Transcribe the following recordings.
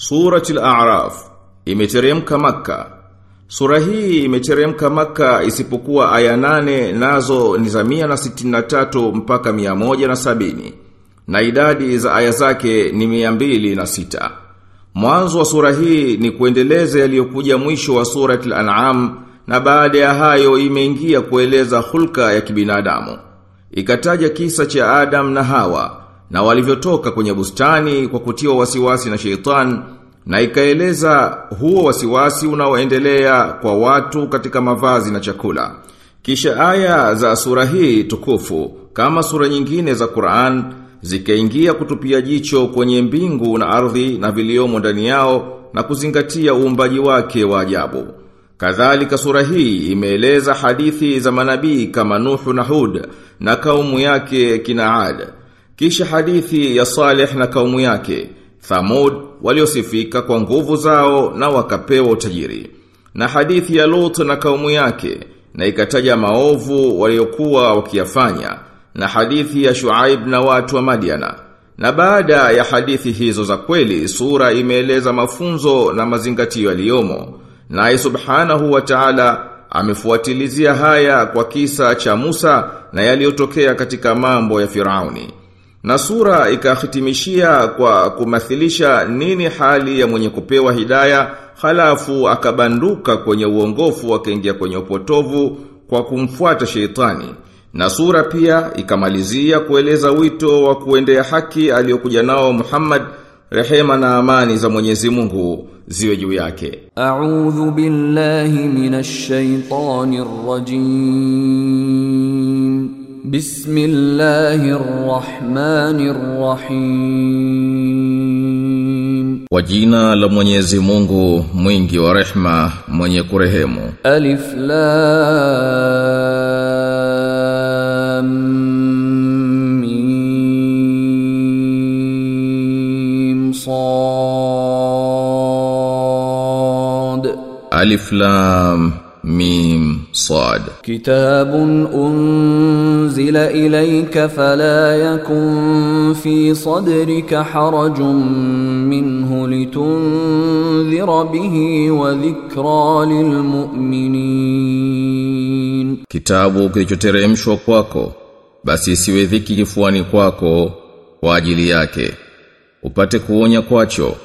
Suratul A'raf imeteremka maka Sura hii imeteremka Makka isipokuwa aya nane nazo ni za 163 mpaka 170 na idadi za aya zake ni 206. Mwanzo wa sura hii ni kuendeleza yaliyokuja mwisho wa suratul An'am na baada ya hayo imeingia kueleza hulka ya kibinadamu. Ikataja kisa cha Adam na Hawa na walivyotoka kwenye bustani kwa kutiwa wasiwasi na sheitan na ikaeleza huo wasiwasi unaoendelea kwa watu katika mavazi na chakula. Kisha aya za sura hii tukufu kama sura nyingine za Qur'an zikaingia kutupia jicho kwenye mbingu na ardhi na viliomo ndani yao na kuzingatia uumbaji wake wa ajabu. Kadhalika sura hii imeeleza hadithi za manabii kama Nuhu na Hud na kaumu yake kina Ad. Kisha hadithi ya Saleh na kaumu yake, Thamud waliosifika kwa nguvu zao na wakapewa utajiri. Na hadithi ya Lut na kaumu yake na ikataja maovu waliokuwa wakiyafanya na hadithi ya Shuaib na watu wa Madiana. Na baada ya hadithi hizo za kweli, sura imeeleza mafunzo na mazingatio yaliyomo. Naye subhanahu wa ta'ala amefuatilizia haya kwa kisa cha Musa na yaliyotokea katika mambo ya Firauni. Na sura ikahitimishia kwa kumathilisha nini hali ya mwenye kupewa hidaya halafu akabanduka kwenye uongofu akaingia kwenye upotovu kwa kumfuata sheitani. Na sura pia ikamalizia kueleza wito wa kuendea haki aliyokuja nao Muhammad rehema na amani za Mwenyezi Mungu ziwe juu yake. A'udhu billahi minash shaitani rajim. Bismillahir rahmanir rahim. Kwa jina la Mwenyezi Mungu mwingi wa rehma mwenye kurehemu. Alif lam mim sad Alif Lam Mim Sad. كتاب أنزل إليك فلا يكن في صدرك حرج منه لتنذر به وذكرى للمؤمنين Kitabu kilichoteremshwa kwako basi isiwe dhiki kifuani kwako kwa ajili yake upate kuonya kwacho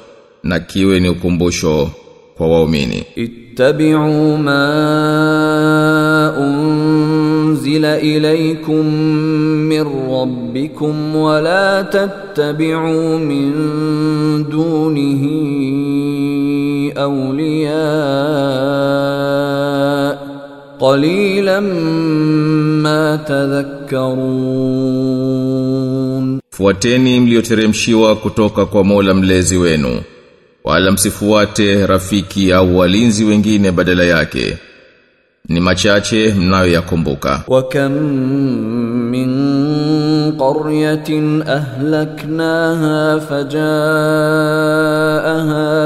na kiwe ni ukumbusho kwa waumini. ittabi'u ma unzila ilaykum min rabbikum wa la tattabi'u min dunihi awliya qalilan ma tadhakkarun fuateni mlioteremshiwa kutoka kwa Mola mlezi wenu wala msifuate rafiki au walinzi wengine badala yake. Ni machache mnayo yakumbuka kam min qaryatin ahlaknaha fajaaha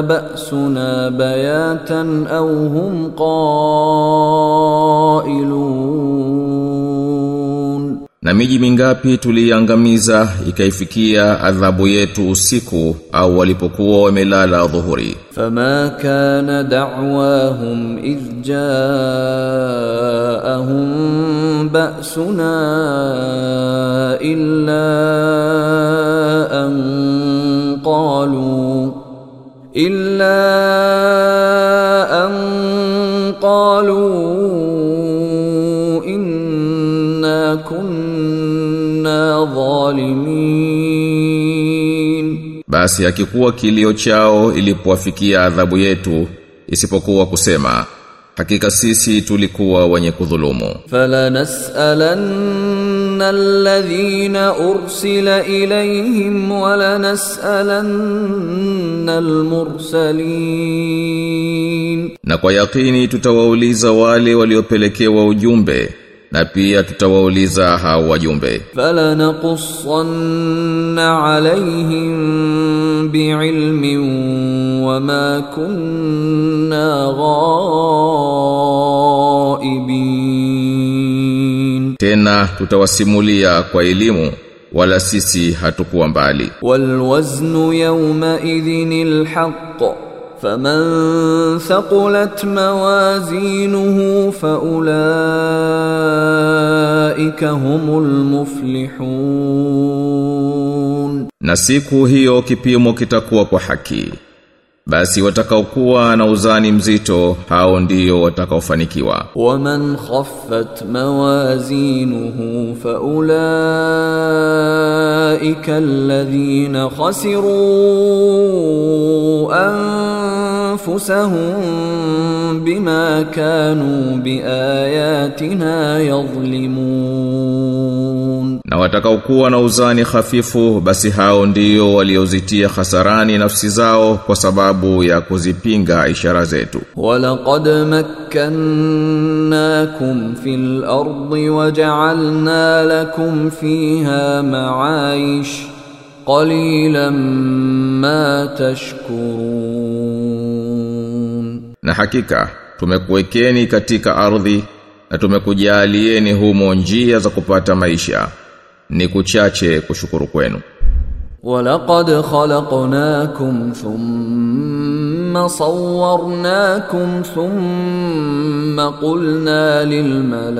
ba'suna bayatan au hum qailun. Na miji mingapi tuliangamiza ikaifikia adhabu yetu usiku au walipokuwa wamelala dhuhuri. Fama kana da'wahum idh ja'ahum ba'suna illa an qalu illa dhalimin basi akikuwa kilio chao ilipowafikia adhabu yetu isipokuwa kusema hakika sisi tulikuwa wenye kudhulumu. Fala alladhina ursila ilayhim wala almursalin. Na kwa yakini tutawauliza wale waliopelekewa ujumbe na pia tutawauliza hao wajumbe. Fala naqussanna alaihim biilmin wama kunna ghaibin. Tena tutawasimulia kwa elimu wala sisi hatukuwa mbali. Walwaznu yawma idhinil haqq. فمن ثقلت موازينه فأولئك هم المفلحون na siku hiyo kipimo kitakuwa kwa haki basi watakaokuwa na uzani mzito hao ndio watakaofanikiwa ومن خفت موازينه فأولئك الذين خسروا أنفسهم بما كانوا بآياتنا يظلمون Na watakaokuwa na uzani hafifu basi hao ndio waliozitia hasarani nafsi zao kwa sababu ya kuzipinga ishara zetu. Walaqad makkannakum fil ardi waja'alna lakum fiha ma'aish qalilan ma tashkurun. Na hakika tumekuwekeni katika ardhi na tumekujalieni humo njia za kupata maisha ni kuchache kushukuru kwenu walaqad khalaqnakum thumma sawwarnakum thumma qulna lil malaikati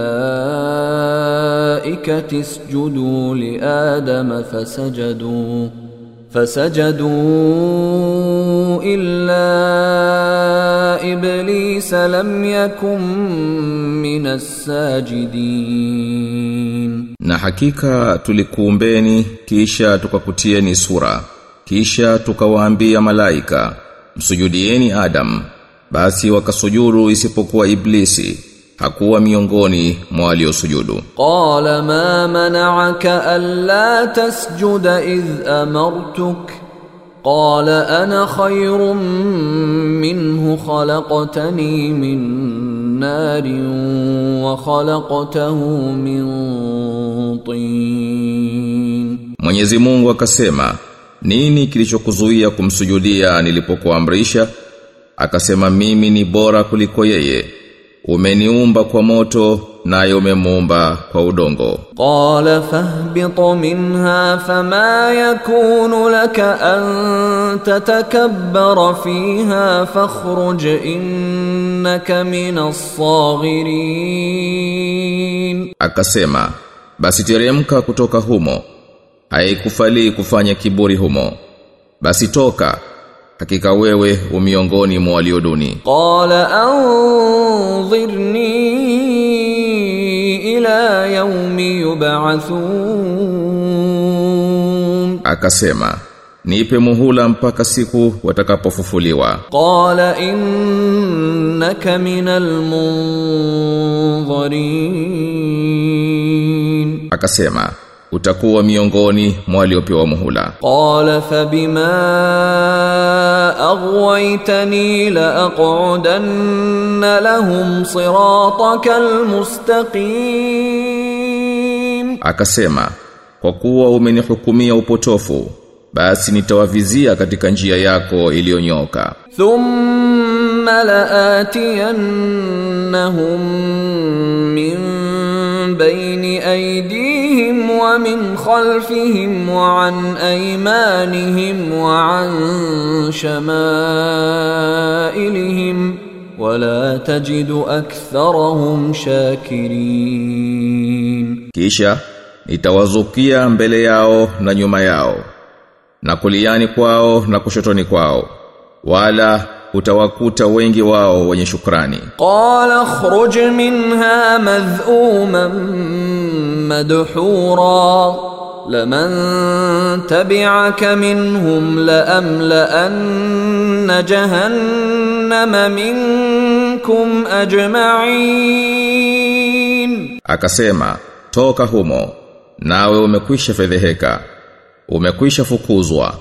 isjudu li adama fasajadu فسجدوا إلا إبليس لم يكن من الساجدين Na hakika tulikuumbeni kisha tukakutieni sura kisha tukawaambia malaika msujudieni Adam. Basi wakasujuru isipokuwa iblisi hakuwa miongoni mwa waliosujudu. Qala ma mana'aka alla tasjuda idh amartuk? Qala ana khayrun minhu khalaqtani min نار وخلقته من طين Mwenyezi Mungu akasema nini kilichokuzuia kumsujudia nilipokuamrisha akasema mimi ni bora kuliko yeye umeniumba kwa moto naye umemuumba kwa udongo. Qala fahbit minha fama yakunu laka an tatakabbara fiha fakhruj innaka minas saghirin. Akasema basi teremka kutoka humo haikufali kufanya kiburi humo basi toka hakika wewe umiongoni mwa walioduni. Qala anzirni يوم يبعثون akasema nipe muhula mpaka siku watakapofufuliwa قال إنك من المنظرين akasema utakuwa miongoni mwa waliopewa muhula قال فبما أغويتني لأقعدن لهم صراطك المستقيم akasema kwa kuwa umenihukumia upotofu basi nitawavizia katika njia yako iliyonyoka. Thumma laatiyannahum min baini aydihim wa min khalfihim wa an aymanihim wa an shamailihim wala tajidu aktharahum shakirin kisha nitawazukia mbele yao na nyuma yao na kuliani kwao na kushotoni kwao wala utawakuta wengi wao wenye shukrani. Qala khruj minha madhuman madhura لمن تبعك منهم لأملأن جهنم منكم أجمعين akasema toka humo nawe umekwisha fedheheka umekwisha fukuzwa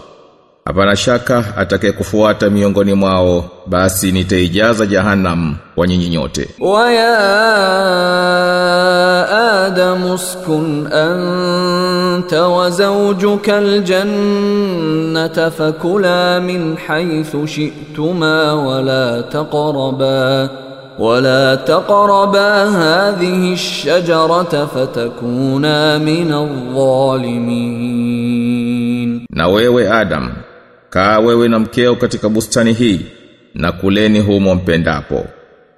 hapana shaka atakayekufuata miongoni mwao basi nitaijaza jahannam kwa nyinyi nyote ويا آدم اسكن أنت وزوجك الجنة فكلا من حيث شئتما ولا تقربا ولا تقربا هذه الشجرة فتكونا من الظالمين Na wewe Adam, kaa wewe na mkeo katika bustani hii na kuleni humo mpendapo.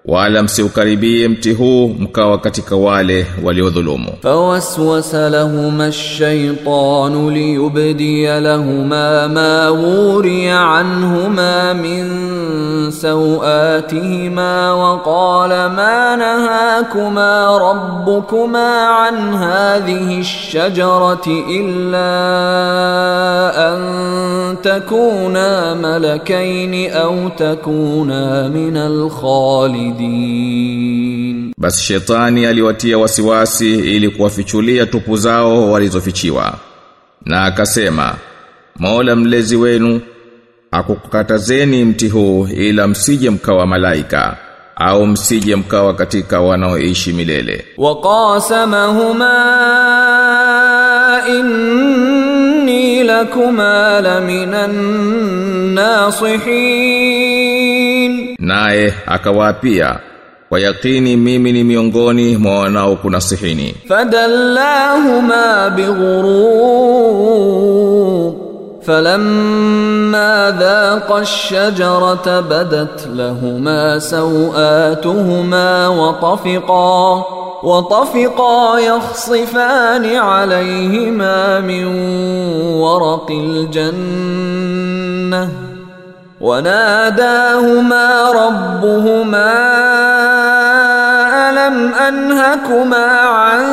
Wala msiukaribie mti huu mkawa katika wale waliodhulumu. فوسوس لهما الشيطان ليبدي لهما ما وري عنهما من سوآتهما وقال ما نهاكما ربكما عن هذه الشجرة إلا أن تكونا ملكين أو تكونا من الخالدين Basi shetani aliwatia wasiwasi ili kuwafichulia tupu zao walizofichiwa. Na akasema, Mola mlezi wenu akukatazeni mti huu ila msije mkawa malaika au msije mkawa katika wanaoishi milele. وقاسمهما إني لكما لمن الناصحين Naye akawaapia, kwa yakini mimi ni miongoni mwa wanaokunasihini. فدلاهما بغرور فلما ذاقا الشجرة بدت لهما سوآتهما وطفقا وطفقا يخصفان عليهما من ورق الجنة وناداهما ربهما ألم أنهكما عن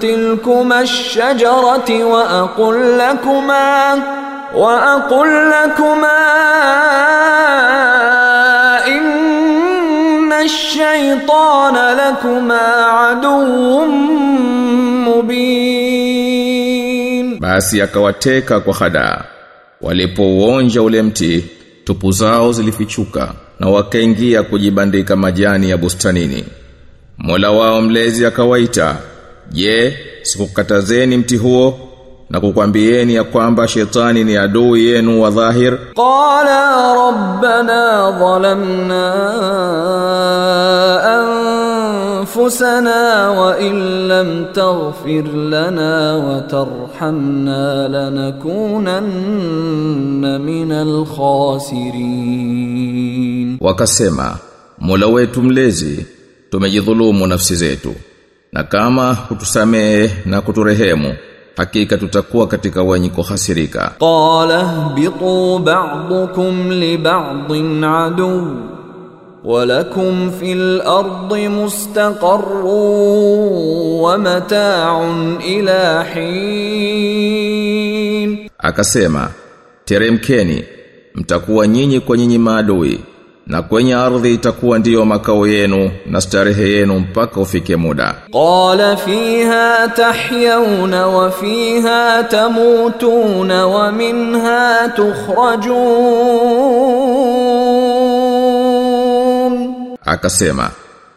تلكما الشجرة وأقل لكما وأقل لكما إن الشيطان لكما عدو مبين Basi akawateka kwa hadaa. Walipouonja ule mti, tupu zao zilifichuka na wakaingia kujibandika majani ya bustanini. Mola wao mlezi akawaita je sikukatazeni mti huo na kukwambieni ya kwamba shetani ni adui yenu wa dhahir? Qala rabbana dhalamna an أنفسنا وإن لم تغفر لنا وترحمنا لنكونن من الخاسرين Wakasema, Mola wetu mlezi, tumejidhulumu nafsi zetu. Na kama hutusamehe na kuturehemu, hakika tutakuwa katika wenye kuhasirika. قال اهبطوا بعضكم لبعض عدو ولكم في الأرض مستقر ومتاع إلى حين Akasema, teremkeni, mtakuwa nyinyi kwa nyinyi maadui, na kwenye ardhi itakuwa ndiyo makao yenu na starehe yenu mpaka ufike muda. قال فيها تحيون وفيها تموتون ومنها تخرجون akasema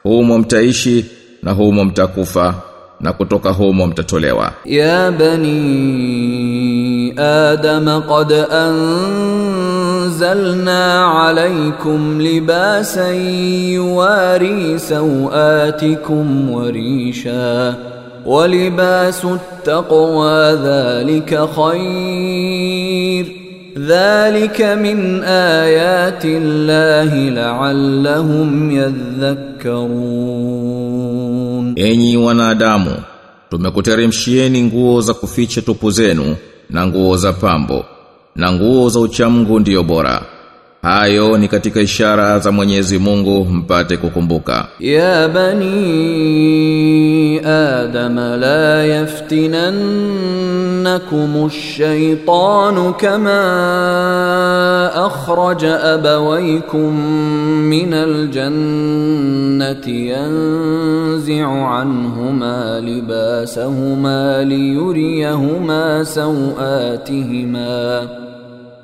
humo mtaishi na humo mtakufa na kutoka humo mtatolewa ya bani adam qad anzalna alaykum libasan yuwari sawatikum warisha walibasu taqwa dhalika khair Dhalika min ayati llahi la'allahum yadhakkarun, enyi wanadamu, tumekuteremshieni nguo za kuficha tupu zenu na nguo za pambo na nguo za uchamgu ndiyo bora. Hayo ni katika ishara za Mwenyezi Mungu mpate kukumbuka. Ya bani Adam la yaftinannakum ash-shaytanu kama akhraja abawaykum min al-jannati yanzi'u anhuma libasahuma liyuriyahuma sawatihima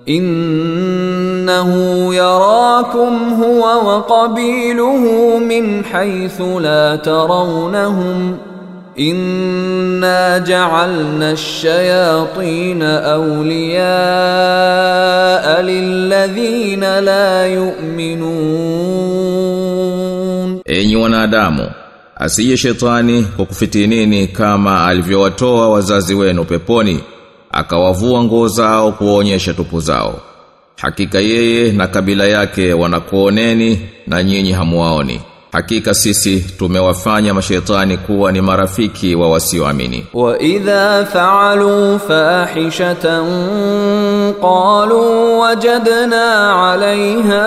innahu yarakum huwa wa qabiluhu min haythu la tarawnahum inna ja'alna ash-shayatina awliya'a lilladhina la yu'minun enyi wanadamu asiye shetani kwa kufitinini kama alivyowatoa wazazi wenu peponi? akawavua nguo zao kuonyesha tupu zao. Hakika yeye na kabila yake wanakuoneni na nyinyi hamuwaoni. Hakika sisi tumewafanya mashaitani kuwa ni marafiki wa wasioamini. Wa idha faalu fahishatan qalu wajadna alaiha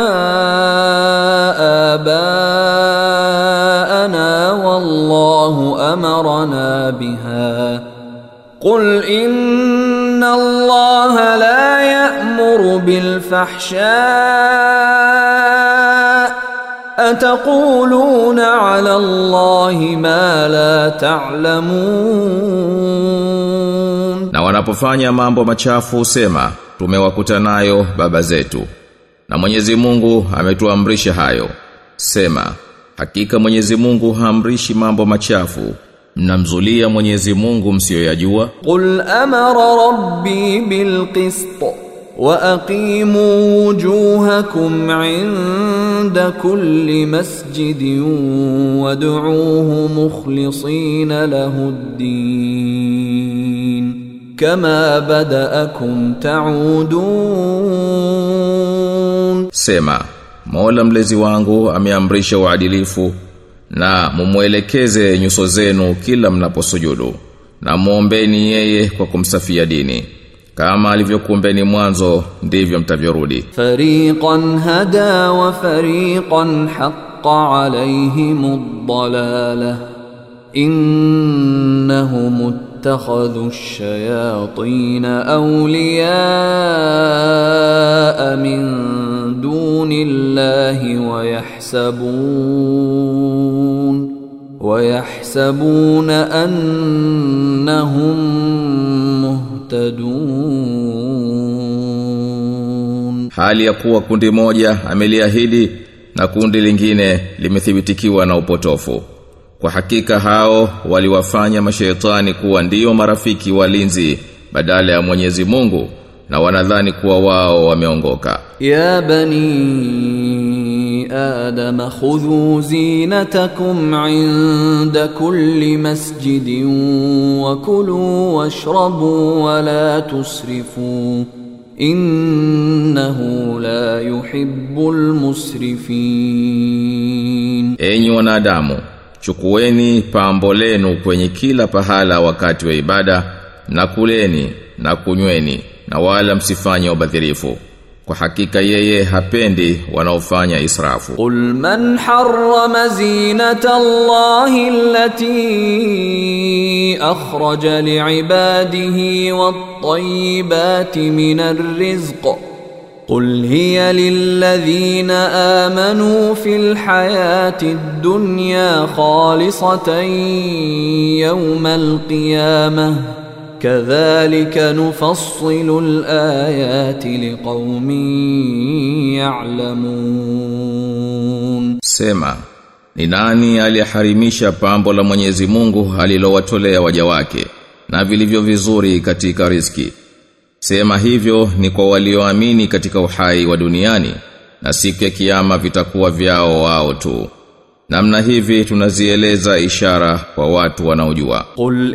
abaana wallahu amarna biha. Qul inna inna allaha la ya'muru bil fahsha ataquluna ala allahi ma la na wanapofanya mambo machafu usema tumewakuta nayo baba zetu. Na Mwenyezi Mungu ametuamrisha hayo. Sema hakika Mwenyezi Mungu haamrishi mambo machafu mnamzulia Mwenyezi Mungu msiyoyajua. Qul amara rabbi bilqist wa aqimu wujuhakum inda kulli masjidin wad'uuhu mukhlisina lahuddin kama badaakum ta'udun. Sema Mola mlezi wangu ameamrisha uadilifu wa na mumwelekeze nyuso zenu kila mnaposujudu. Na muombeni yeye kwa kumsafia dini. Kama alivyokumbeni mwanzo ndivyo mtavyorudi. Fariqan hada wa fariqan haqqa alaihimud dalalah. Innahumut اتخذوا الشياطين اولياء من دون الله ويحسبون ويحسبون انهم مهتدون Hali ya kuwa kundi moja ameliahidi na kundi lingine limethibitikiwa na upotofu. Kwa hakika hao waliwafanya mashaitani kuwa ndio marafiki walinzi badala ya Mwenyezi Mungu na wanadhani kuwa wao wameongoka. Ya bani Adam khudhu zinatakum inda kulli masjidin wa kulu washrabu wa la tusrifu innahu la yuhibbul musrifin. Enyi wanadamu chukueni pambo lenu kwenye kila pahala wakati wa ibada na kuleni na kunyweni na wala msifanye ubadhirifu. Kwa hakika yeye hapendi wanaofanya israfu. Qul man harrama zinata allahi allati akhraja liibadihi wat-tayyibati minar rizqi قل هي للذين آمنوا في الحياة الدنيا خالصة يوم القيامة كذلك نفصل الآيات لقوم يعلمون Sema, ni nani aliyeharimisha pambo la Mwenyezi Mungu alilowatolea waja wake na vilivyo vizuri katika riziki? Sema hivyo ni kwa walioamini katika uhai wa duniani na siku ya kiyama vitakuwa vyao wao tu. Namna hivi tunazieleza ishara kwa watu wanaojua. قل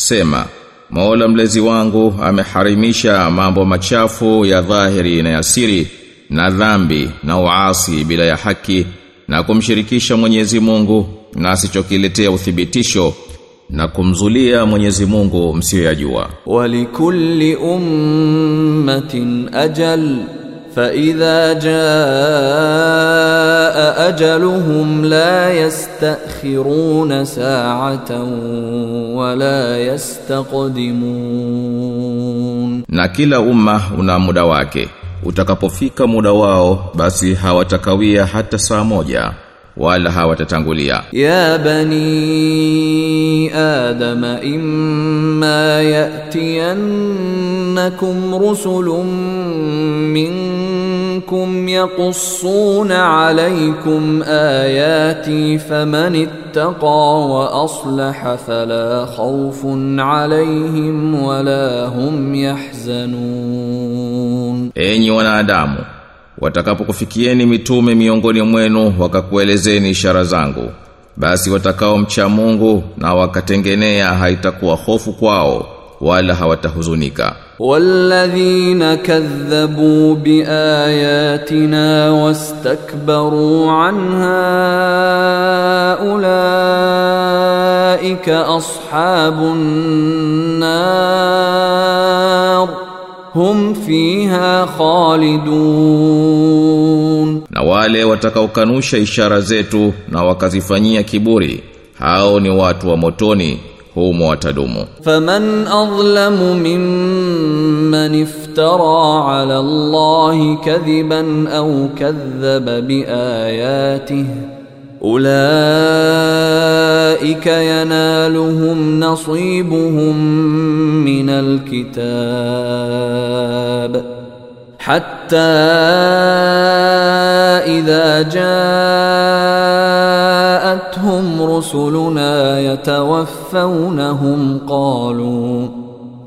Sema, Mola mlezi wangu ameharimisha mambo machafu ya dhahiri na yasiri na dhambi na uasi bila ya haki na kumshirikisha Mwenyezi Mungu na asichokiletea uthibitisho na kumzulia Mwenyezi Mungu msiyoyajua. Walikulli ummatin ajal فإذا جاء أجلهم لا يستأخرون ساعة ولا يستقدمون Na kila umma una muda wake. utakapofika muda wao basi hawatakawia hata saa moja wala hawatatangulia يا بني آدم إما يأتينكم رسل منكم يقصون عليكم آياتي فمن اتقى وأصلح فلا خوف عليهم ولا هم يحزنون enyi wanadamu watakapokufikieni mitume miongoni mwenu wakakuelezeni ishara zangu basi watakao mcha Mungu na wakatengenea haitakuwa hofu kwao wala hawatahuzunika والذين كذبوا بآياتنا واستكبروا عنها أولئك أصحاب النار هم فيها خالدون na wale watakaokanusha ishara zetu na wakazifanyia kiburi hao ni watu wa motoni humo watadumu فمن أظلم ممن افترى على الله كذبا أو كذب بآياته أولئك ينالهم نصيبهم من الكتاب حتى إذا جاءتهم رسلنا يتوفونهم قالوا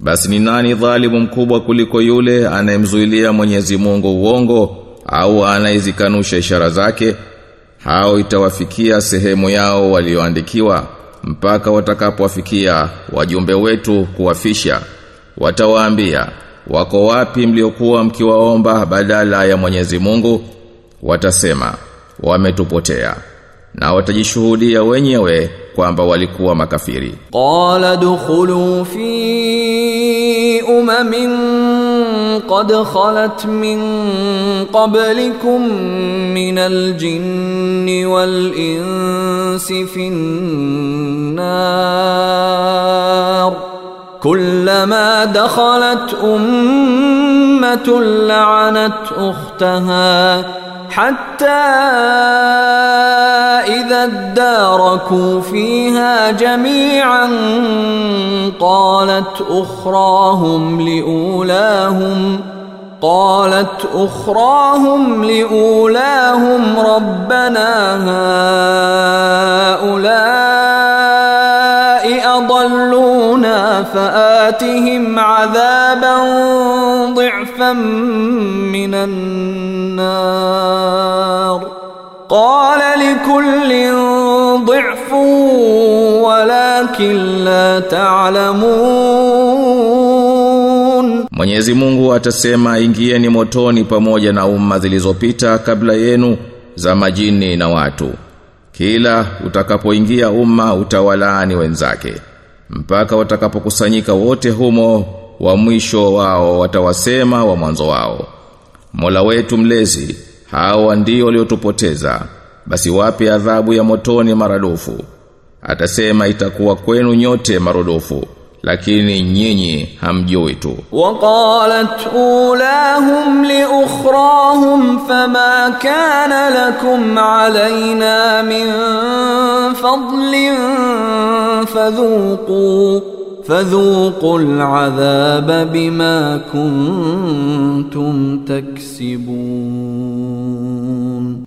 Basi ni nani dhalimu mkubwa kuliko yule anayemzuilia Mwenyezi Mungu uongo au anayezikanusha ishara zake? Hao itawafikia sehemu yao walioandikiwa mpaka watakapowafikia wajumbe wetu kuwafisha. Watawaambia wako wapi mliokuwa mkiwaomba badala ya Mwenyezi Mungu? Watasema wametupotea na watajishuhudia wenyewe kwamba walikuwa makafiri qala dukhulu fi umamin qad khalat min qablikum min aljin wal insi fin nar كلما دخلت أمة لعنت أختها حتى إذا اداركوا فيها جميعا قالت أخراهم لأولاهم قالت أخراهم لأولاهم ربنا هؤلاء أضلونا فآتهم عذابا ضعفا من النار قال لكل ضعف ولكن لا تعلمون Mwenyezi Mungu atasema ingieni motoni pamoja na umma zilizopita kabla yenu za majini na watu. Kila utakapoingia umma utawalaani wenzake mpaka watakapokusanyika wote humo wa mwisho wao watawasema wa mwanzo wao. Mola wetu mlezi hawa ndio waliotupoteza. Basi wape adhabu ya motoni maradufu. Atasema itakuwa kwenu nyote marudufu lakini nyinyi hamjui tu. Waqalat ulahum li ukhrahum fama kana lakum alaina min fadlin fadhuqu fadhuqu al'adhaba bima kuntum taksibun.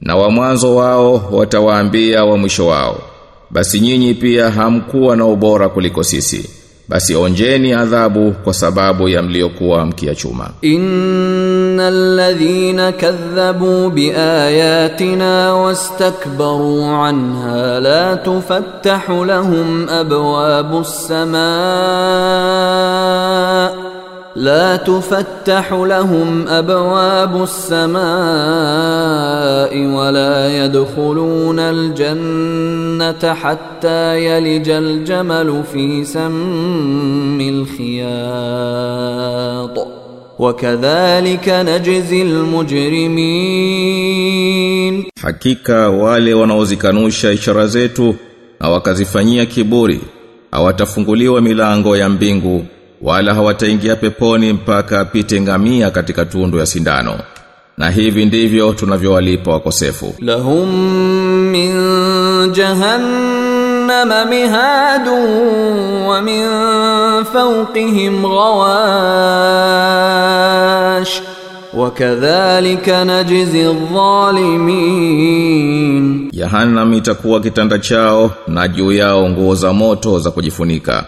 Na wa mwanzo wao watawaambia wa mwisho wao basi nyinyi pia hamkuwa na ubora kuliko sisi basi onjeni adhabu kwa sababu ya mliokuwa mkiachuma. Innal ladhina kadhabu biayatina wastakbaru anha la tufattahu lahum abwabus samaa. لا تفتح لهم ابواب السماء ولا يدخلون الجنه حتى يلج الجمل في سم الخياط وكذلك نجزي المجرمين Hakika wale wanaozikanusha ishara zetu na wakazifanyia kiburi hawatafunguliwa milango ya mbingu wala hawataingia peponi mpaka apite ngamia katika tundu ya sindano. Na hivi ndivyo tunavyowalipa wakosefu. Lahum min jahannam mihadun wa min fawqihim ghawash. Wakadhalika najzi dhalimin jahannam itakuwa kitanda chao na juu yao nguo za moto za kujifunika.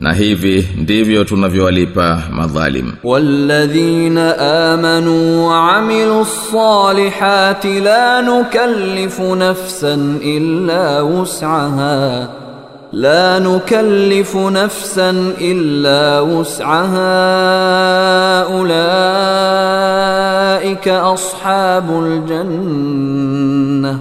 na hivi ndivyo tunavyowalipa madhalim walladhina amanu wa amilus salihati la nukallifu nafsan illa wus'aha لا نكلف نفسا الا وسعها اولئك اصحاب الجنه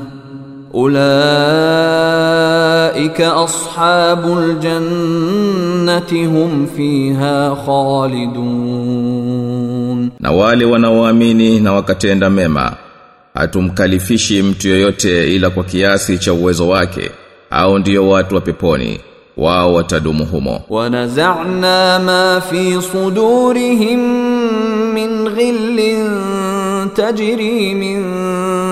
Ulaika ashabul jannati hum fiha khalidun, na wale wanaoamini na wakatenda mema hatumkalifishi mtu yoyote ila kwa kiasi cha uwezo wake au ndiyo watu wa peponi wao watadumu humo. Wanazana ma fi sudurihim min ghillin tajri min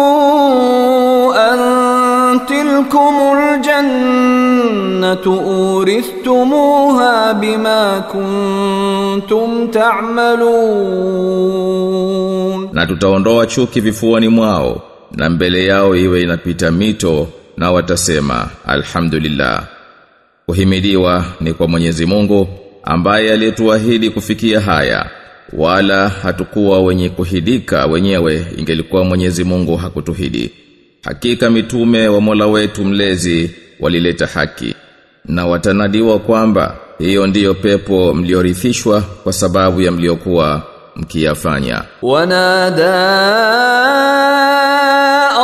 wanuduu an tilkumul jannatu uristumuha bima kuntum ta'malun, na tutaondoa chuki vifuani mwao na mbele yao iwe inapita mito na watasema alhamdulillah. Kuhimidiwa ni kwa Mwenyezi Mungu ambaye aliyetuahidi kufikia haya wala hatukuwa wenye kuhidika wenyewe ingelikuwa Mwenyezi Mungu hakutuhidi. Hakika mitume wa Mola wetu mlezi walileta haki na watanadiwa kwamba hiyo ndiyo pepo mliorithishwa kwa sababu ya mliokuwa mkiyafanya. Wanada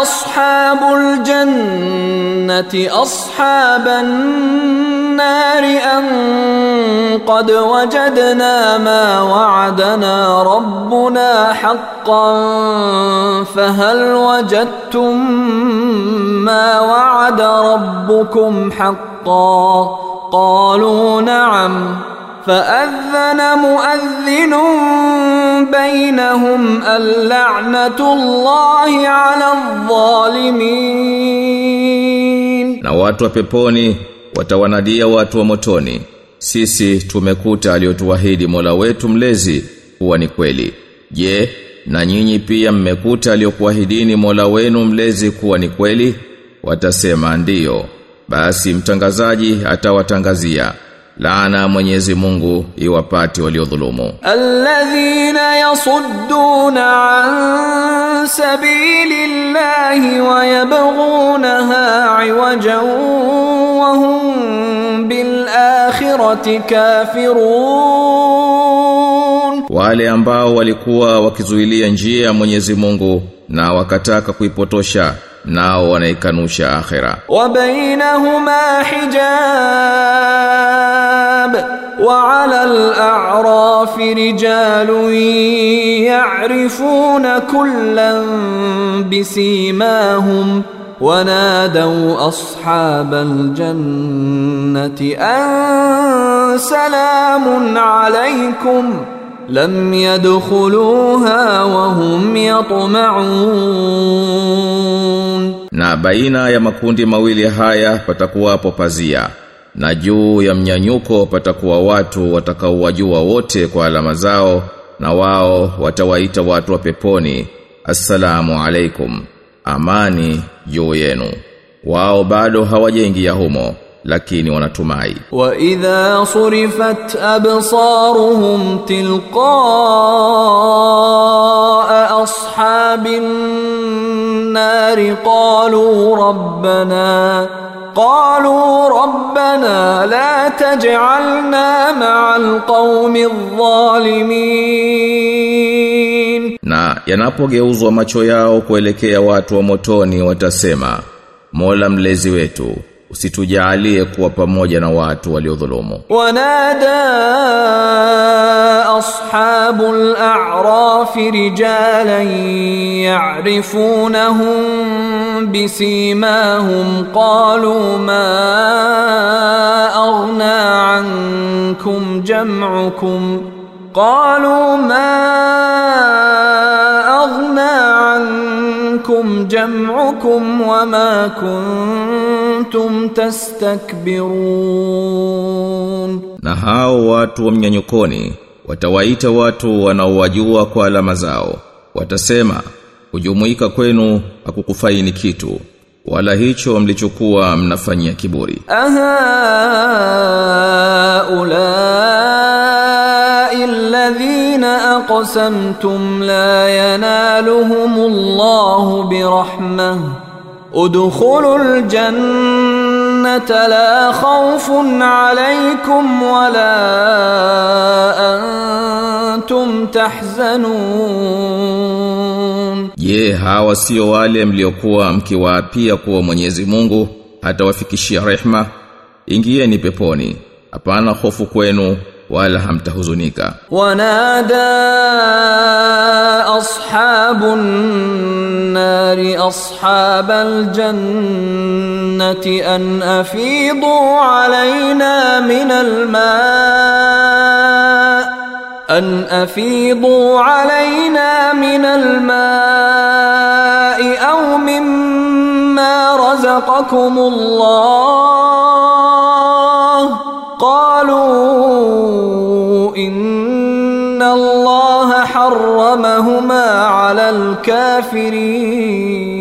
ashabul jannati ashaban النار أن قد وجدنا ما وعدنا ربنا حقا فهل وجدتم ما وعد ربكم حقا قالوا نعم فأذن مؤذن بينهم اللعنة الله على الظالمين. Na watu wa peponi watawanadia watu wa motoni. Sisi tumekuta aliyotuahidi Mola wetu mlezi kuwa ni kweli. Je na nyinyi pia mmekuta aliyokuahidini Mola wenu mlezi kuwa ni kweli? Watasema ndiyo. Basi mtangazaji atawatangazia laana Mwenyezi Mungu iwapate waliodhulumu. Alladhina yasudduna an sabilillahi wa iwajan wa hum kafirun, wale ambao walikuwa wakizuilia njia ya Mwenyezi Mungu na wakataka kuipotosha nao wanaikanusha akhira wa bainahuma hijab wa ala al-a'raf rijalun ya'rifuna kullan bisimahum ونادوا أصحاب الجنة أن سلام عليكم لم يدخلوها وهم يطمعون na baina ya makundi mawili haya patakuwapo pazia na juu ya mnyanyuko patakuwa watu watakaowajua wote kwa alama zao na wao watawaita watu wa peponi assalamu alaikum amani juu yenu wao bado hawajaingia humo lakini wanatumai وإذا صرفت أبصارهم تلقاء أصحاب النار قالوا ربنا قالوا ربنا لا تجعلنا مع القوم الظالمين na yanapogeuzwa macho yao kuelekea watu wa motoni watasema Mola mlezi wetu usitujalie kuwa pamoja na watu waliodhulumu. Wanada ashabul a'raf rijalan ya'rifunahum bisimahum qalu ma aghna ankum jam'ukum قالوا ما أغنى عنكم جمعكم وما كنتم تستكبرون na hao watu wa mnyanyukoni watawaita watu wanaowajua kwa alama zao watasema kujumuika kwenu hakukufaini kitu wala hicho mlichokuwa mnafanyia kiburi أهؤلاء الذين alladhina aqsamtum la yanaluhumullahu birahmah udkhulul jannata la khawfun alaykum wala antum tahzanun Je hawa sio wale mliokuwa mkiwaapia kuwa Mwenyezi Mungu atawafikishia rehma? Ingieni peponi hapana hofu kwenu. wala hamtahuzunika. ونادى أصحاب النار أصحاب الجنة أن أفيضوا علينا من الماء أن أفيضوا علينا من الماء أو مما رزقكم الله قالوا إن الله حرمهما على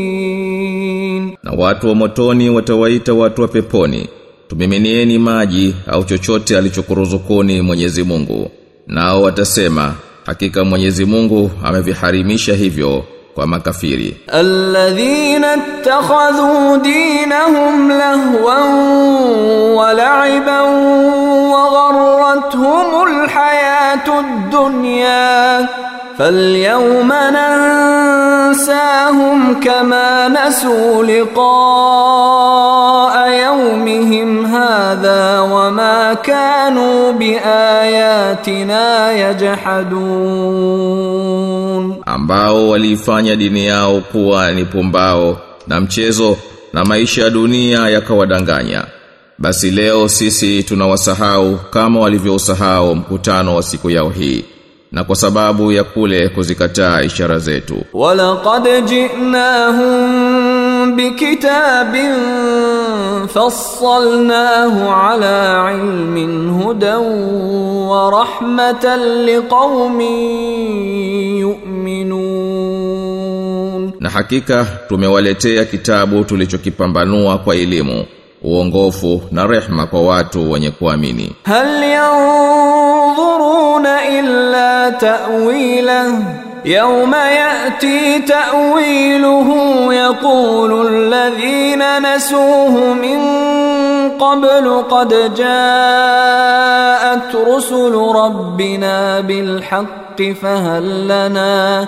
الكافرين Na watu wa motoni watawaita watu wa peponi. Tumiminieni maji au chochote alichokuruzukuni Mwenyezi Mungu. Nao watasema hakika Mwenyezi Mungu ameviharimisha hivyo kwa makafiri. الذين اتخذوا دينهم لهوا ولعبا وغرتهم الحياة الدنيا فاليوم ننساهم كما نسوا لقاء يومهم هذا وما كانوا بآياتنا يجحدون ambao waliifanya dini yao kuwa ni pumbao na mchezo na maisha ya dunia yakawadanganya basi leo sisi tunawasahau kama walivyousahau mkutano wa siku yao hii na kwa sababu ya kule kuzikataa ishara zetu. Walaqad jinahum bikitabin fassalnahu ala ilmin hudan wa rahmatan liqaumin yu'minun. Na hakika tumewaletea kitabu tulichokipambanua kwa elimu uongofu na rehma kwa watu wenye kuamini. Hal yao ينظرون إلا تأويله. يوم يأتي تأويله يقول الذين نسوه من قبل قد جاءت رسل ربنا بالحق فهل لنا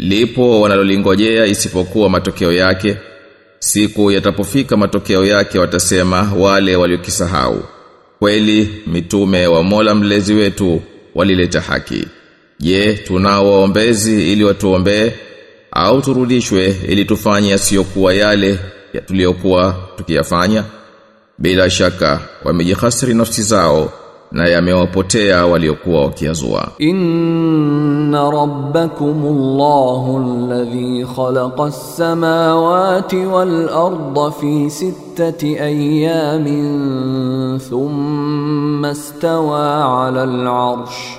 lipo wanalolingojea isipokuwa matokeo yake? Siku yatapofika matokeo yake watasema wale waliokisahau. Kweli mitume wa Mola mlezi wetu walileta haki. Je, tunao waombezi ili watuombee au turudishwe ili tufanye yasiyokuwa yale ya tuliyokuwa tukiyafanya? Bila shaka wamejihasiri nafsi zao na yamewapotea waliokuwa wakiazua. إن ربكم الله الذي خلق السماوات والأرض في ستة أيام ثم استوى على العرش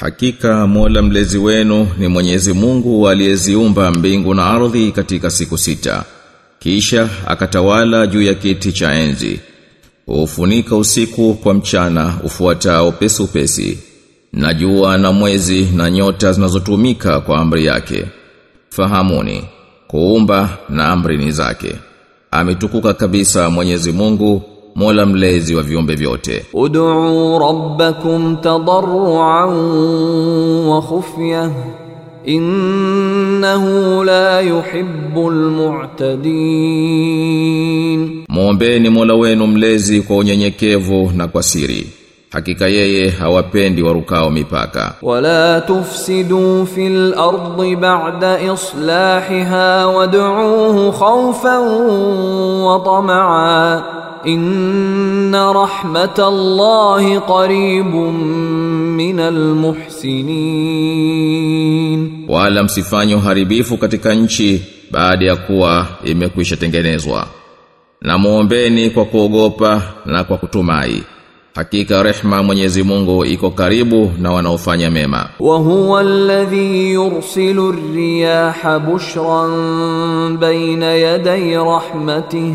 Hakika Mola mlezi wenu ni Mwenyezi Mungu aliyeziumba mbingu na ardhi katika siku sita. Kisha akatawala juu ya kiti cha enzi. Ufunika usiku kwa mchana ufuatao pesi upesi. Na jua na mwezi na nyota zinazotumika kwa amri yake. Fahamuni, kuumba na amri ni zake. Ametukuka kabisa Mwenyezi Mungu, Mola mlezi wa viumbe vyote. uduu rabbakum tadarruan wa khufyah innahu la yuhibbul lmutadin mwombeni Mola wenu mlezi kwa unyenyekevu na kwa siri. Hakika yeye hawapendi warukao mipaka. Wala tufsidu fi ardi ba'da islahiha wad'uhu khawfan wa tama'a inna rahmatallahi qaribun minal muhsinin wala msifanye uharibifu katika nchi baada ya kuwa imekwisha tengenezwa. Na muombeni kwa kuogopa na kwa kutumai. Hakika rehma Mwenyezi Mungu iko karibu na wanaofanya mema. Wa huwa alladhi yursilu ar-riyaha bushran bayna yaday rahmatihi.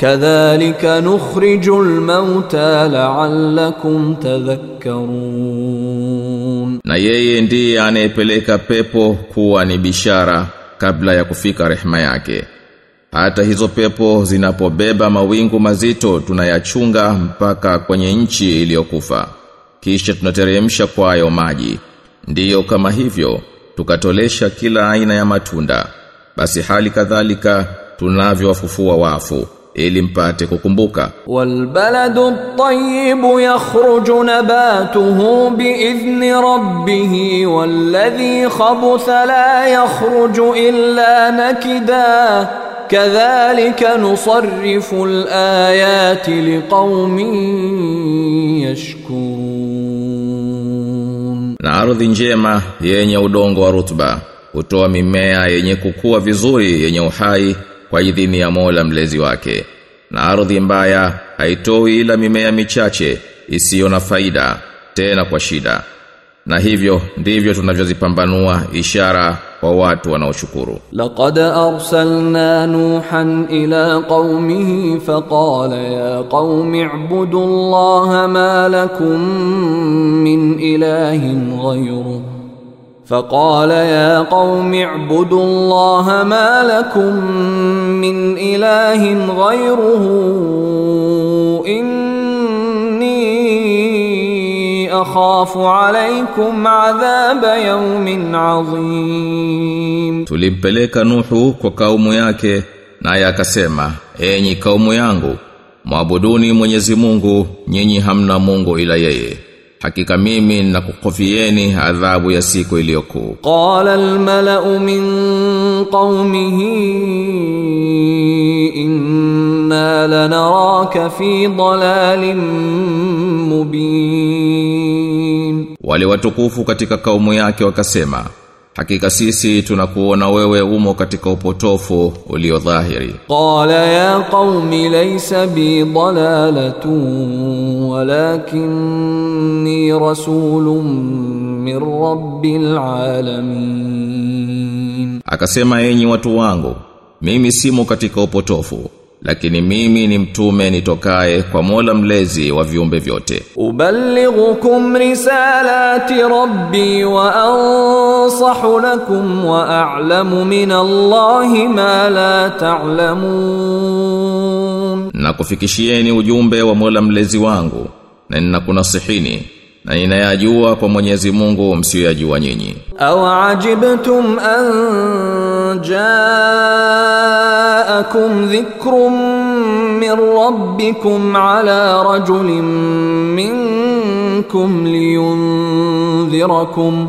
kadhalika nukhrijul mauta la'allakum tadhakkarun, na yeye ndiye anayepeleka pepo kuwa ni bishara kabla ya kufika rehema yake. Hata hizo pepo zinapobeba mawingu mazito tunayachunga mpaka kwenye nchi iliyokufa. Kisha tunateremsha kwayo maji. Ndiyo kama hivyo tukatolesha kila aina ya matunda. Basi hali kadhalika tunavyowafufua wafu ili mpate kukumbuka. Walbaladu at-tayyibu yakhruju nabatuhu biidhni rabbih walladhi khabutha la yakhruju illa nakida kadhalika nusarrifu al-ayati liqaumin yashkurun. Na ardhi njema yenye udongo wa rutba hutoa mimea yenye kukua vizuri yenye uhai kwa idhini ya Mola mlezi wake na ardhi mbaya haitoi ila mimea michache isiyo na faida tena kwa shida. Na hivyo ndivyo tunavyozipambanua ishara kwa watu wanaoshukuru. Laqad arsalna nuhan ila qaumihi faqala ya qaumi ibudu allaha ma lakum min ilahin ghayruhu فقال يا قوم اعبدوا الله ما لكم من إله غيره إني أخاف عليكم عذاب يوم عظيم Tulimpeleka Nuhu kwa kaumu yake naye akasema, "Enyi kaumu yangu, mwabuduni Mwenyezi Mungu, nyinyi hamna Mungu ila yeye. hakika mimi nakukofieni adhabu ya siku iliyokuu. Qala almalau min qaumihi inna lanaraka fi dalalin mubin. Wale watukufu katika kaumu yake wakasema hakika sisi tunakuona wewe umo katika upotofu ulio dhahiri. Qala ya qaumi laysa bi dalalatun walakinni rasulun min rabbil alamin. Akasema enyi watu wangu mimi simo katika upotofu lakini mimi ni mtume nitokaye kwa Mola mlezi wa viumbe vyote. Ubalighukum risalati rabbi wa ansahu lakum wa a'lamu min Allahi ma la ta'lamun, na kufikishieni ujumbe wa Mola mlezi wangu na ninakunasihini na ninayajua kwa Mwenyezi Mungu msiyoyajua nyinyi أو عجبتم أن جاءكم ذكر من ربكم على رجل منكم لينذركم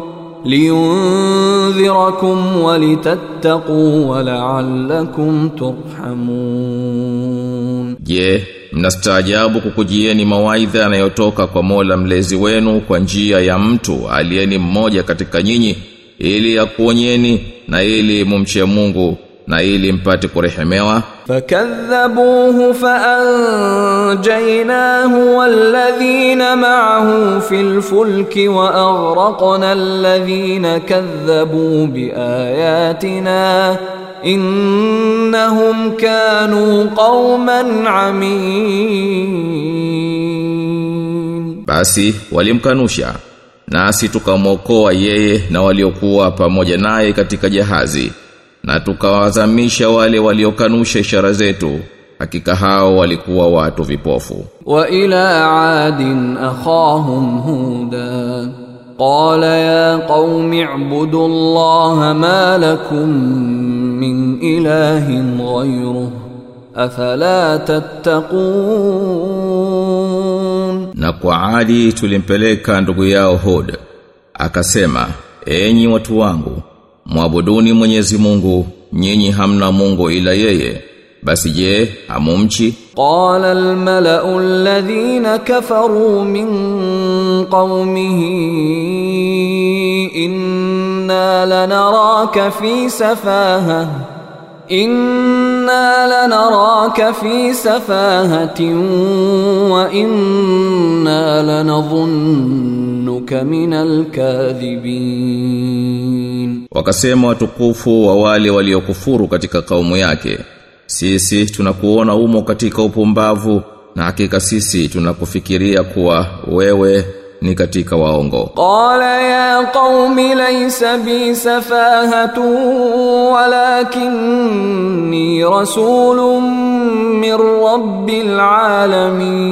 لينذركم ولتتقوا ولعلكم ترحمون Je, mnastaajabu kukujieni mawaidha yanayotoka kwa Mola mlezi wenu kwa njia ya mtu aliyeni mmoja katika nyinyi ili akuonyeni na ili mumche Mungu na ili mpate kurehemewa. Fakadhabuhu faanjaynahu walladhina ma'ahu fi fulki wa aghraqna alladhina kadhabu biayatina innahum kanu qauman amin, basi walimkanusha nasi tukamwokoa yeye na waliokuwa pamoja naye katika jahazi na tukawazamisha wale waliokanusha ishara zetu hakika hao walikuwa watu vipofu. Wa ila adin akhahum huda qala ya qaumi ibudu allaha ma lakum min ilahin ghayruh afala tattaqun. Na kwa ali tulimpeleka ndugu yao hud akasema enyi watu wangu mwabuduni Mwenyezi Mungu nyinyi hamna Mungu ila yeye basi je hamumchi qala almalau alladhina kafaru min qaumihi inna lanaraka fi safaha inna lanaraka fi safahatin wa inna lanadhunnuka minal kadhibin. Wakasema watukufu wa wale waliokufuru katika kaumu yake sisi tunakuona umo katika upumbavu na hakika sisi tunakufikiria kuwa wewe ni katika waongo. Qala ya qaumi laysa bi safahatu walakinni rasulun min rabbil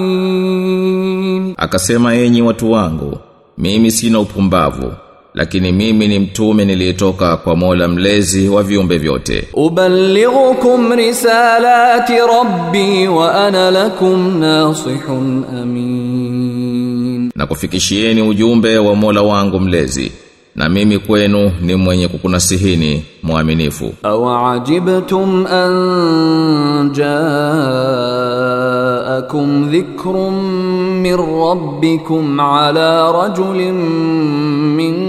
alamin. Akasema enyi watu wangu mimi sina upumbavu lakini mimi ni mtume niliyetoka kwa Mola mlezi wa viumbe vyote. Ubalighukum risalati rabbi wa ana lakum nasihun amin, na kufikishieni ujumbe wa Mola wangu mlezi na mimi kwenu ni mwenye kukunasihini mwaminifu. Awajibtum an jaakum dhikrun min rabbikum ala rajulin min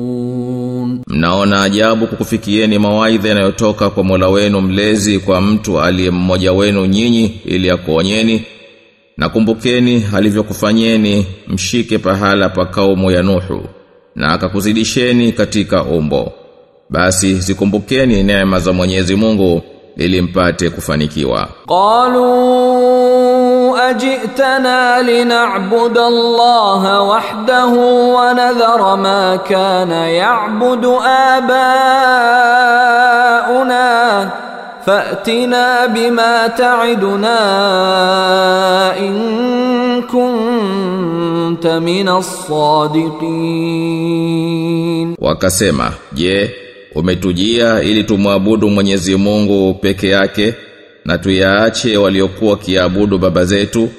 Mnaona ajabu kukufikieni mawaidha yanayotoka kwa Mola wenu mlezi kwa mtu aliye mmoja wenu nyinyi ili akuonyeni nakumbukeni alivyokufanyeni mshike pahala pa kaumu ya Nuhu na akakuzidisheni katika umbo. Basi zikumbukeni neema za Mwenyezi Mungu ili mpate kufanikiwa. Qalu أجئتنا لنعبد الله وحده ونذر ما كان يعبد آباؤنا فأتنا بما تعدنا إن كنت من الصادقين wakasema je umetujia ili tumwabudu Mwenyezi Mungu peke yake na tuyaache waliokuwa kiabudu baba zetu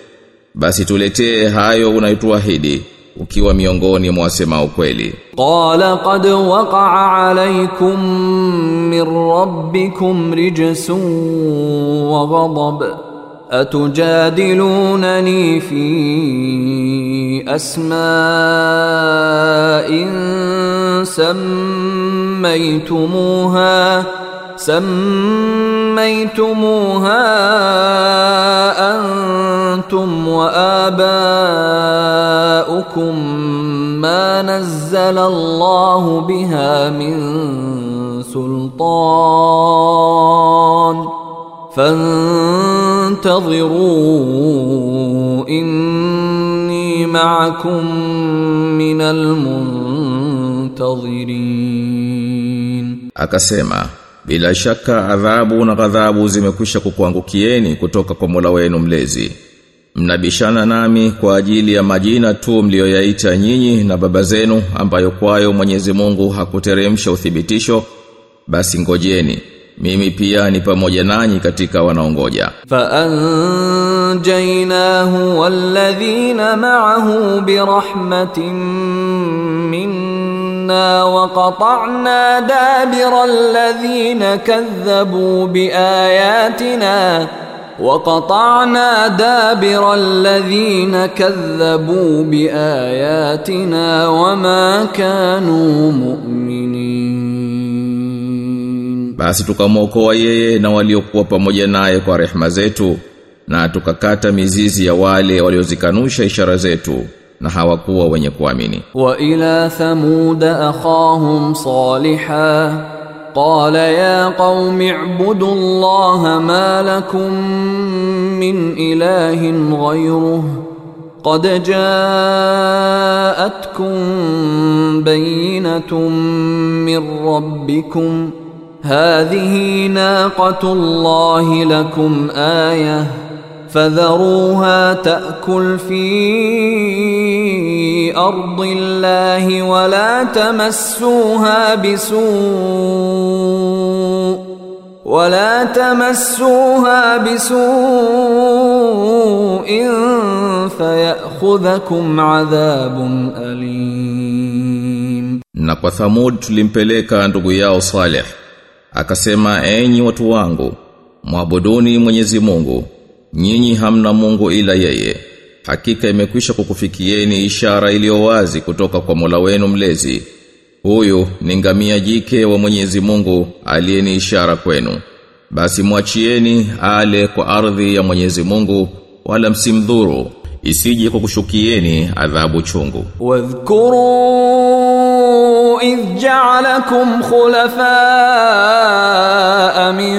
basi tuletee hayo unayotuahidi ukiwa miongoni mwa wasema ukweli. Qala qad waqa'a alaykum min rabbikum rijsun wa ghadab atujadilunani fi asma'in sammaytumuha سميتموها أنتم وآباؤكم ما نزل الله بها من سلطان فانتظروا إني معكم من المنتظرين akasema Bila shaka adhabu na ghadhabu zimekwisha kukuangukieni kutoka kwa mula wenu mlezi. Mnabishana nami kwa ajili ya majina tu mliyoyaita nyinyi na baba zenu ambayo kwayo Mwenyezi Mungu hakuteremsha uthibitisho basi ngojeni mimi pia ni pamoja nanyi katika wanaongoja fa anjaynahu ma'ahu birahmatin min inna wa qata'na dabira alladhina kadhabu biayatina wa qata'na dabira alladhina kadhabu biayatina wa basi tukamwokoa yeye na waliokuwa pamoja naye kwa rehma zetu na tukakata mizizi ya wale waliozikanusha ishara zetu. Na hawakuwa wenye kuamini. وإلى ثمود أخاهم صالحا قال يا قوم اعبدوا الله ما لكم من إله غيره قد جاءتكم بينة من ربكم هذه ناقة الله لكم آية فذروها تأكل في أرض الله ولا تمسوها بسوء ولا تمسوها بسوء فيأخذكم عذاب أليم na kwa Thamud tulimpeleka ndugu yao Saleh akasema enyi watu wangu mwabuduni Mwenyezi Mungu nyinyi hamna Mungu ila yeye. Hakika imekwisha kukufikieni ishara iliyo wazi kutoka kwa Mola wenu mlezi. Huyu ni ngamia jike wa Mwenyezi Mungu aliyeni ishara kwenu. Basi mwachieni ale kwa ardhi ya Mwenyezi Mungu wala msimdhuru. Isije kukushukieni adhabu chungu. Wadhkuru idh ja'alakum khulafa min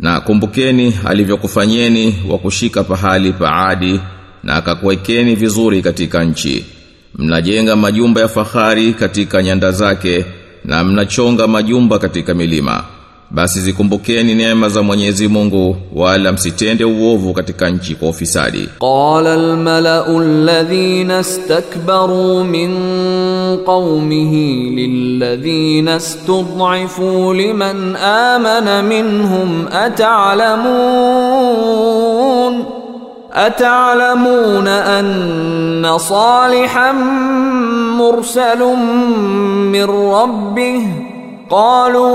Na kumbukeni alivyokufanyeni wa kushika pahali pa adi na akakuwekeni vizuri katika nchi. Mnajenga majumba ya fahari katika nyanda zake na mnachonga majumba katika milima basi zikumbukeni neema za Mwenyezi Mungu wala msitende uovu katika nchi kwa ufisadi قال الملأ الذين استكبروا من قومه للذين استضعفوا لمن آمن منهم أتعلمون أتعلمون أن صالحا مرسل من ربه qalu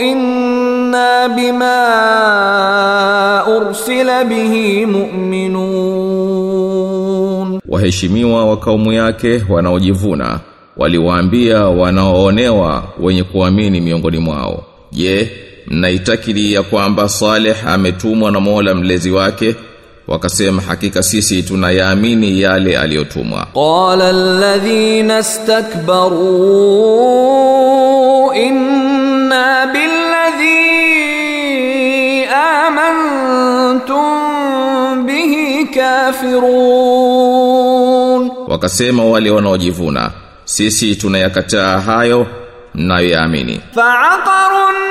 inna bima ursila bihi mu'minun waheshimiwa wa kaumu yake wanaojivuna waliwaambia wanaoonewa wenye kuamini miongoni mwao. Je mnaitakili ya kwamba Saleh ametumwa na Mola mlezi wake? wakasema hakika sisi tunayaamini yale aliyotumwa. Qala alladhina istakbaru inna billadhi amantum bihi kafirun. Wakasema wale wanaojivuna sisi tunayakataa hayo mnayoyaamini. Fa'aqarun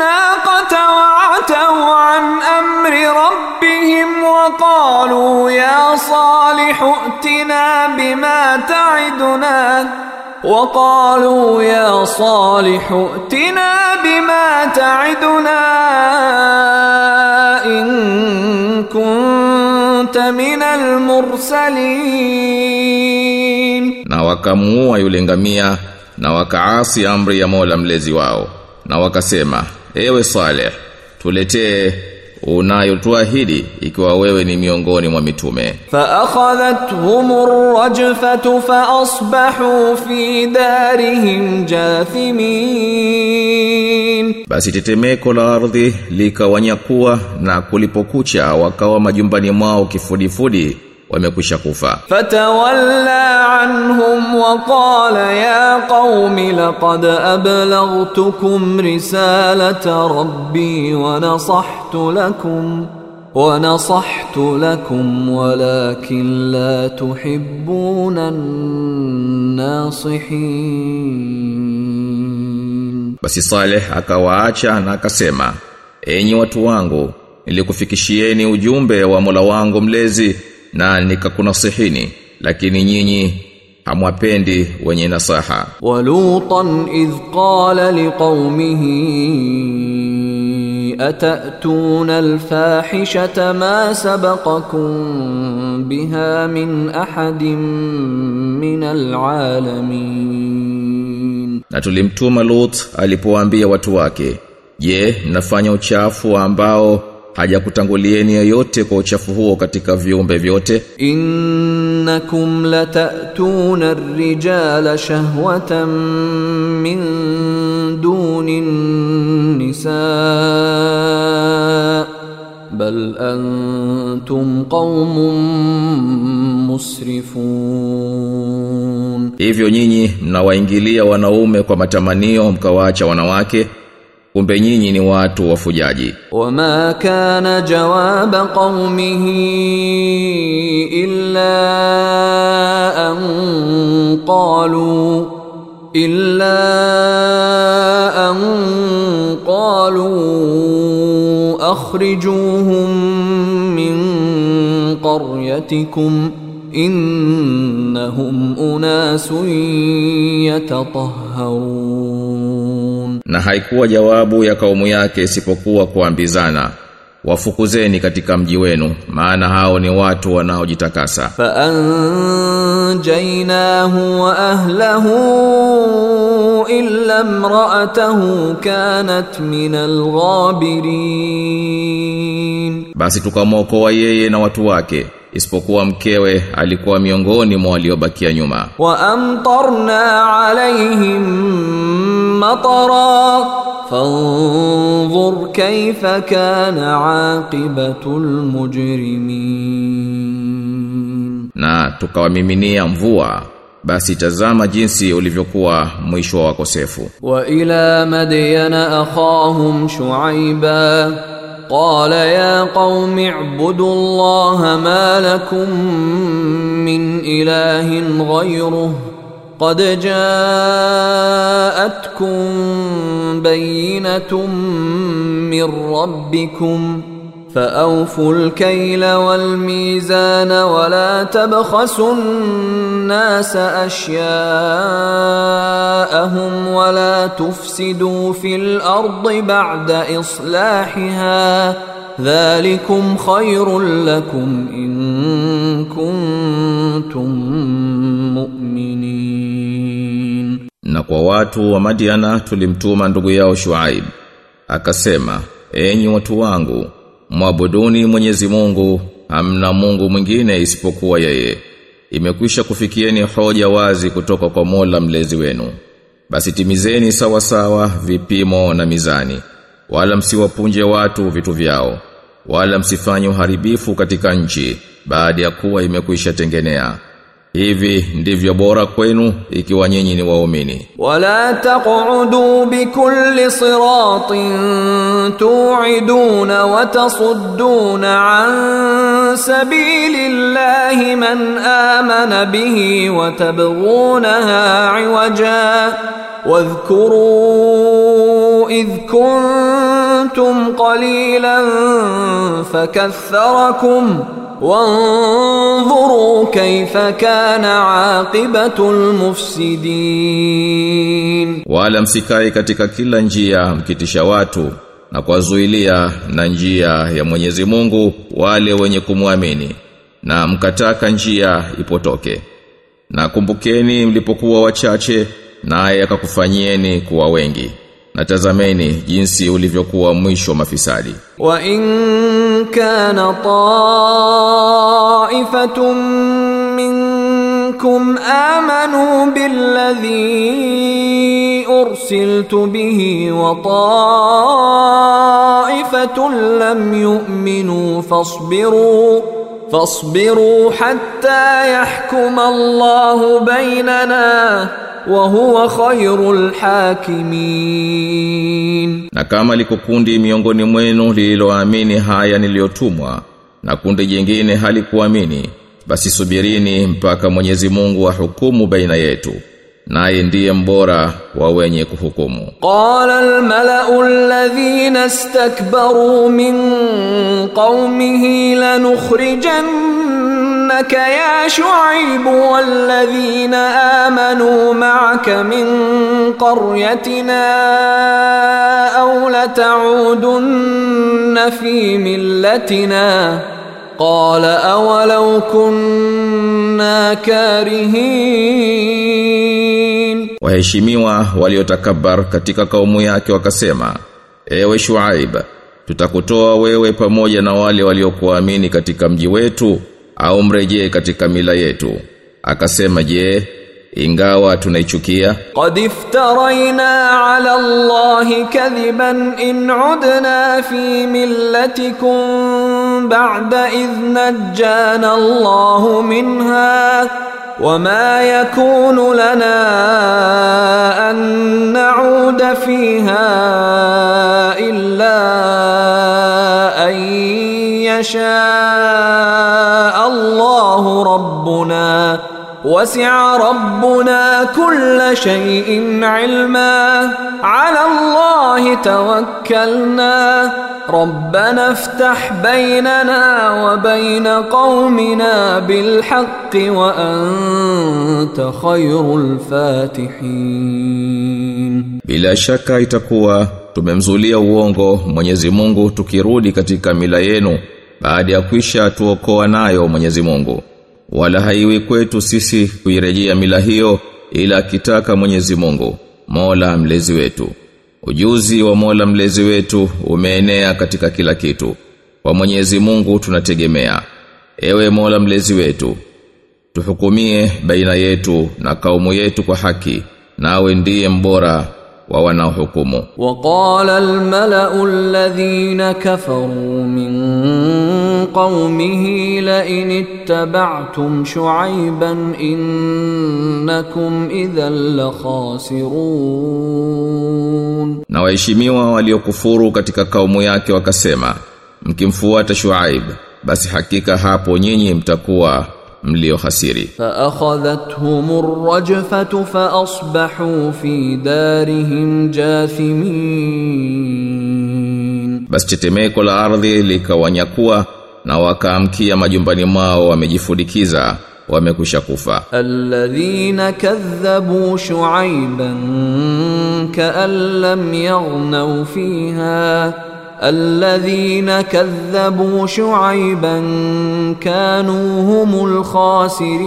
الناقة وعتوا عن أمر ربهم وقالوا يا صالح ائتنا بما تعدنا وقالوا يا صالح ائتنا بما تعدنا إن كنت من المرسلين Na wakamuua yule ngamia na wakaasi amri ya Mola mlezi wao. Na wakasema, ewe Saleh tuletee unayotuahidi ikiwa wewe ni miongoni mwa mitume. Fa akhadhathumur rajfatu fa asbahu fi darihim jathimin. Basi tetemeko la ardhi likawanyakua na kulipokucha wakawa majumbani mwao kifudifudi wamekwisha kufa. Fatawalla anhum wa qala ya qaumi laqad ablaghtukum risalata rabbi wa nasahtu lakum wa nasahtu lakum walakin la tuhibbuna nasihin basi saleh akawaacha na akasema enyi watu wangu nilikufikishieni ujumbe wa Mola wangu mlezi na nikakunasihini lakini nyinyi hamwapendi wenye nasaha. Walutan idh qala liqaumihi atatuna alfahishata ma sabaqakum biha min ahadin min alalamin. Na tulimtuma lut alipowaambia watu wake je mnafanya uchafu ambao hajakutangulieni yeyote kwa uchafu huo katika viumbe vyote. Innakum latatuna ar-rijala shahwatan min duni nisa bal antum qaumun musrifun. Hivyo nyinyi mnawaingilia wanaume kwa matamanio mkawaacha wanawake. kumbe nyinyi ni watu wafujaji. وما كان جواب قومه إلا أن قالوا إلا أن قالوا أخرجوهم من قريتكم إنهم أناس يتطهرون na haikuwa jawabu ya kaumu yake isipokuwa kuambizana wafukuzeni katika mji wenu maana hao ni watu wanaojitakasa. Fa anjaynahu wa ahlihi illa imra'atahu kanat min alghabirin basi tukamwokoa yeye na watu wake isipokuwa mkewe alikuwa miongoni mwa waliobakia nyuma. Wa amtarna alaihim matara fanzur kaifa kana aqibatul mujrimin. Na tukawamiminia mvua basi tazama jinsi ulivyokuwa mwisho wa wakosefu. Wa ila madyana akhahum shuaiba قال يا قوم اعبدوا الله ما لكم من إله غيره قد جاءتكم بينة من ربكم فأوفوا الكيل والميزان ولا تبخسوا الناس أشياءهم ولا تفسدوا في الأرض بعد إصلاحها ذلكم خير لكم إن كنتم مؤمنين Na kwa watu wa Madiana tulimtuma ndugu yao Shuaib. Mwabuduni Mwenyezi Mungu, hamna Mungu mwingine isipokuwa yeye. Imekwisha kufikieni hoja wazi kutoka kwa Mola mlezi wenu. Basi timizeni sawa sawa vipimo na mizani. Wala msiwapunje watu vitu vyao. Wala msifanye uharibifu katika nchi baada ya kuwa imekwisha tengenea. hivi ndivyo bora kwenu ikiwa nyinyi ni waumini wala taqudu bi kulli siratin tu'iduna wa tasudduna an sabilillahi man amana bihi wa tabghunaha 'iwaja dhkuru إذ kuntum qalilan فكثركم wanzuru kaifa kana aqibatul mufsidin wala msikae katika kila njia mkitisha watu na kuwazuilia na njia ya Mwenyezi Mungu wale wenye kumwamini na mkataka njia ipotoke. Na kumbukeni mlipokuwa wachache naye akakufanyieni kuwa wengi. natazameni jinsi ulivyokuwa mwisho mafisadi wa in kana taifatum minkum amanu billadhi ursiltu bihi wa ta'ifatun lam yu'minu fasbiru fasbiru hatta yahkuma Allahu بيننا wa huwa khairul hakimin na kama liko kundi miongoni mwenu lililoamini haya niliyotumwa na kundi jingine halikuamini basi subirini mpaka Mwenyezi Mungu ahukumu baina yetu naye ndiye mbora wa wenye kuhukumu. Qala al-mala'u alladhina istakbaru min qaumihi lanukhrijanna لنخرجنك يا شعيب والذين آمنوا معك من قريتنا أو لتعودن في ملتنا قال أولو كنا كارهين Waheshimiwa waliotakabar katika kaumu yake wakasema, Ewe Shuaib, tutakutoa wewe pamoja na wale waliokuamini katika mji wetu au mrejee katika mila yetu. Akasema je ingawa tunaichukia? Qad iftaraina ala allahi kadhiban in udna fi millatikum ba'da idh najjana allahu minha. وما يكون لنا أن نعود فيها إلا أن يشاء الله ربنا وسع ربنا كل شيء علما على الله توكلنا ربنا افتح بيننا وبين قومنا بالحق وأنت خير الفاتحين Bila shaka itakuwa tumemzulia uongo Mwenyezi Mungu tukirudi katika mila yenu baada ya kwisha tuokoa nayo Mwenyezi Mungu. wala haiwi kwetu sisi kuirejea mila hiyo ila akitaka Mwenyezi Mungu Mola mlezi wetu. Ujuzi wa Mola mlezi wetu umeenea katika kila kitu. Kwa Mwenyezi Mungu tunategemea. Ewe Mola mlezi wetu tuhukumie baina yetu na kaumu yetu kwa haki nawe ndiye mbora wa wanaohukumu. Waqala almala'u alladhina kafaru min قومه لئن اتبعتم شعيبا إنكم إذا لخاسرون Na waheshimiwa waliokufuru katika kaumu yake wakasema, mkimfuata Shuaib, basi hakika hapo nyinyi mtakuwa mlio hasiri. فأخذتهم الرجفة فأصبحوا في دارهم جاثمين Basi tetemeko la ardhi likawanyakua na wakaamkia majumbani mwao wamejifudikiza wamekwisha kufa. Alladhina kadhabu shu'aiban ka'an yaghnaw fiha. Alladhina kadhabu shu'aiban kanu humul khasirin.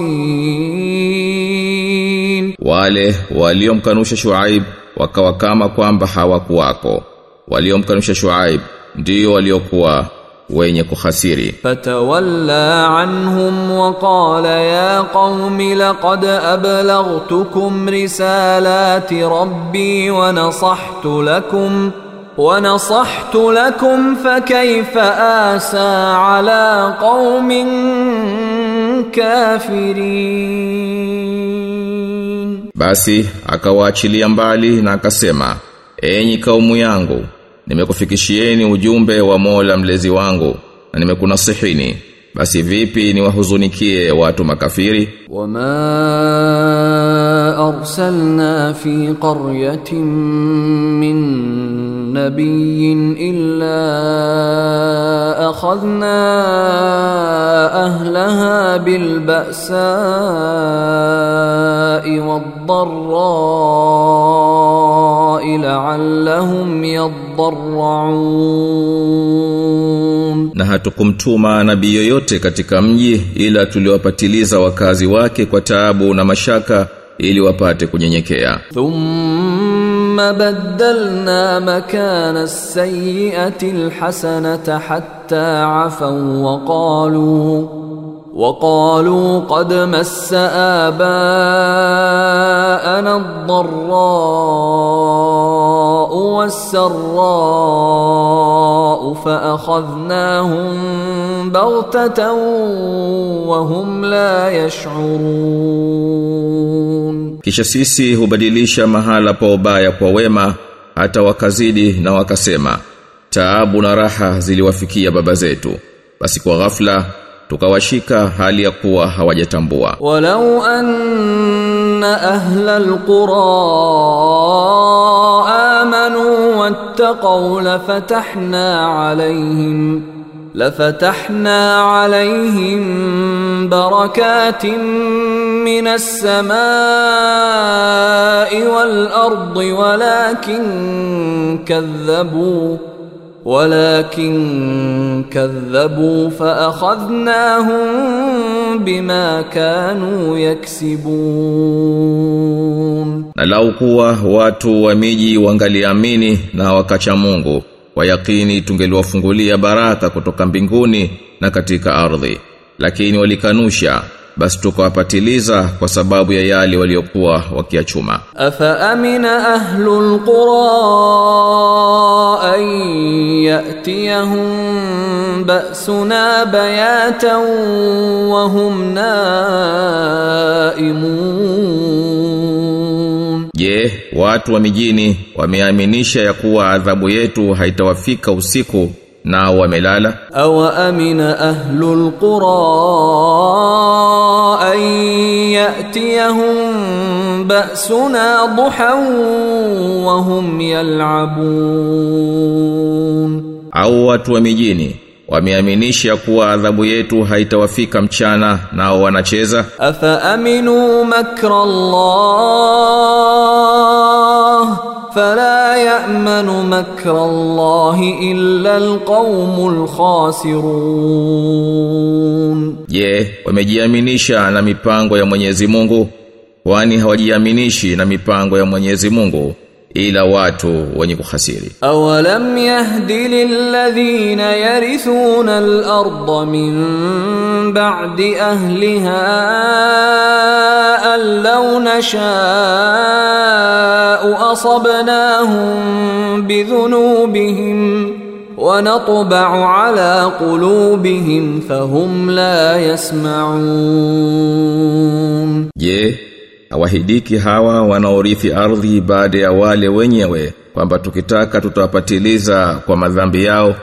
Wale waliomkanusha shu'aib wakawa kama kwamba hawakuwako. Waliomkanusha shu'aib ndio waliokuwa wenye kuhasiri. Fatawalla anhum wa qala ya qaumi laqad ablaghtukum risalati rabbi wa nasahtu lakum wa nasahtu lakum fakayfa asa ala qaumin kafirin. Basi akawaachilia mbali na akasema enyi kaumu yangu nimekufikishieni ujumbe wa Mola mlezi wangu na nimekunasihini basi vipi niwahuzunikie watu makafiri وما أرسلنا في قرية من نبي إلا أخذنا أهلها بالبأساء والضراء لعلهم يضرعون na hatukumtuma nabii yoyote katika mji ila tuliwapatiliza wakazi wake kwa taabu na mashaka ili wapate kunyenyekea ثم بدلنا مكان السيئة الحسنة حتى عفوا وقالوا وقالوا قد مس آباءنا الضراء والسراء فأخذناهم بغتة وهم لا يشعرون kisha sisi hubadilisha mahala pa ubaya kwa wema hata wakazidi na wakasema taabu na raha ziliwafikia baba zetu basi kwa ghafla tukawashika hali ya kuwa hawajatambua walau anna ahla alqura amanu wattaqaw lafatahna alayhim lafatahna alayhim barakatin من السماء والأرض ولكن كذبوا walakin kadhabu fa akhadhnahum bima kanu yaksibun, na lau kuwa watu wa miji wangaliamini na wakacha Mungu kwa yakini tungeliwafungulia baraka kutoka mbinguni na katika ardhi, lakini walikanusha basi tukawapatiliza kwa sababu ya yale waliokuwa wakiachuma. Afa ahlu ahlul qura an yatiyahum ba'suna bayatan wa hum naimun. Je watu wa mijini wameaminisha ya kuwa adhabu yetu haitawafika usiku? nao wamelala. Aw amina ahlul qura an yatiyahum ba'suna duhan wa hum yal'abun. Au watu wa mijini wameaminisha kuwa adhabu yetu haitawafika mchana nao wanacheza? Afa aminu makra Allah? فلا يأمن مكر الله إلا القوم الخاسرون Je, wamejiaminisha na mipango ya Mwenyezi Mungu? Kwani hawajiaminishi na mipango ya Mwenyezi Mungu ila watu wenye kukhasiri awalam yahdi lilladhina yarithuna al-ardha min ba'di ahliha allaw nasha'u asabnahum bidhunubihim ونطبع على قلوبهم فهم لا يسمعون yeah. awahidiki hawa wanaorithi ardhi baada ya wale wenyewe kwamba tukitaka tutawapatiliza kwa madhambi yao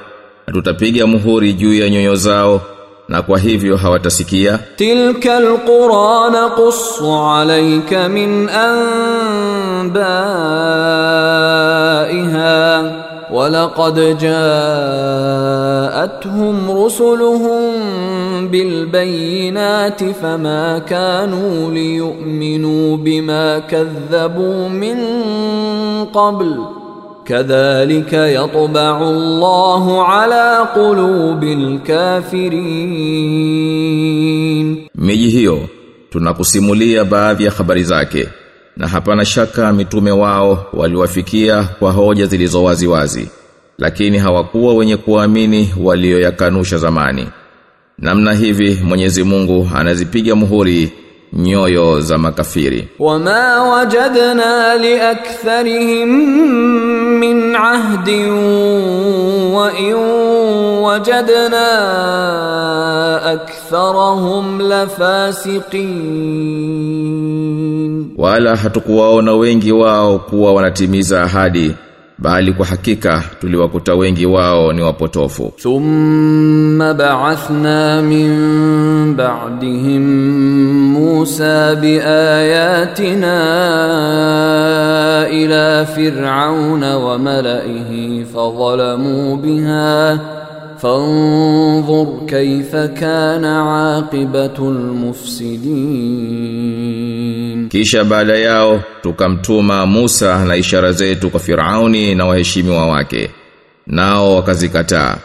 na tutapiga muhuri juu ya nyoyo zao na kwa hivyo hawatasikia. Tilka alquran qussu alayka min anbaiha. ولقد جاءتهم رسلهم بالبينات فما كانوا ليؤمنوا بما كذبوا من قبل كذلك يطبع الله على قلوب الكافرين. Miji hiyo tunakusimulia baadhi ya habari zake. Na hapana shaka mitume wao waliwafikia kwa hoja zilizo wazi wazi lakini hawakuwa wenye kuamini walioyakanusha zamani. Namna hivi Mwenyezi Mungu anazipiga muhuri nyoyo za makafiri. Wama wajadna liaktharihim min ahdin wa in wajadna aktharahum lafasiqin wala hatukuwaona wengi wao kuwa wanatimiza ahadi bali kwa hakika tuliwakuta wengi wao ni wapotofu. Thumma ba'athna min ba'dihim Musa biayatina ila fir'auna wa mala'ihi fadhalamu biha. فانظر كيف كان عاقبة المفسدين kisha baada yao tukamtuma Musa na ishara zetu kwa Firauni na waheshimiwa wake nao wakazikataa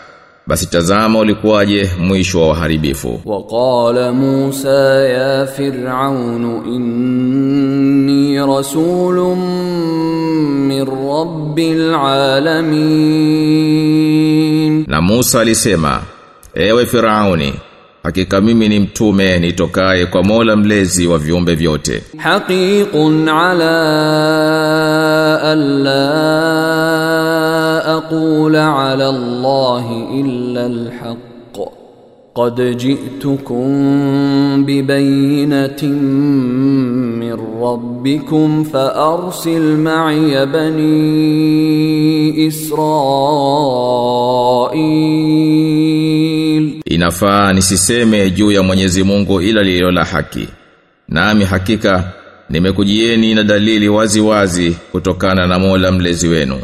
basi tazama ulikuwaje mwisho wa waharibifu وقال موسى يا فرعون إني رسول من رب العالمين Na Musa alisema, "Ewe Firauni, hakika mimi ni mtume nitokaye kwa Mola mlezi wa viumbe vyote." Haqiqun ala alla aqula ala Allah illa alhaq قد جئتكم ببينة من ربكم فأرسل معي بني إسرائيل inafaa nisiseme juu ya Mwenyezi Mungu ila lililo la haki nami hakika nimekujieni na dalili wazi wazi kutokana na Mola mlezi wenu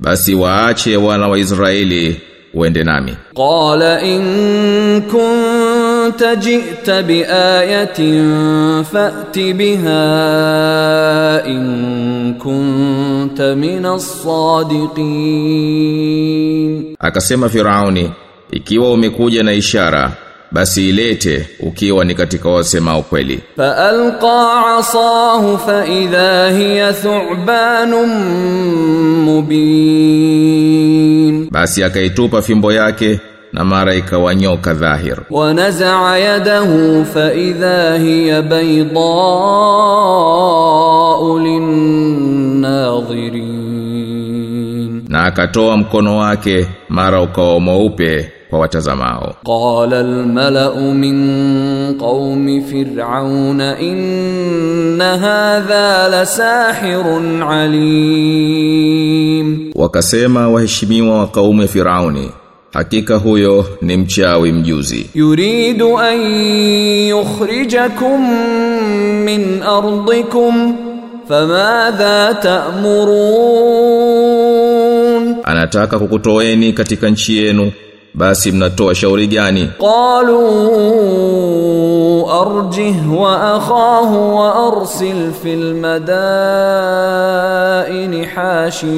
basi waache wana wa Israeli uende nami. Qala in kunta ji'ta bi fa'ti biha in kunta min as-sadiqin akasema firauni ikiwa umekuja na ishara basi ilete ukiwa ni katika wasema ukweli. Fa alqa asahu fa idha hiya thu'banun mubin. Basi akaitupa fimbo yake na mara ikawa nyoka dhahir. Wanaza'a yadahu fa idha hiya bayda'u linnadhirin na akatoa mkono wake mara ukawa mweupe kwa watazamao. Qala almalau min qaumi fir'auna inna hadha lasahirun alim. Wakasema waheshimiwa wa kaumu ya firauni hakika huyo ni mchawi mjuzi. Yuridu an yukhrijakum min ardikum famadha ta'murun. Anataka kukutoeni katika nchi yenu basi mnatoa shauri gani? Qalu arjih wa akhahu wa arsil fil madaini hashirin.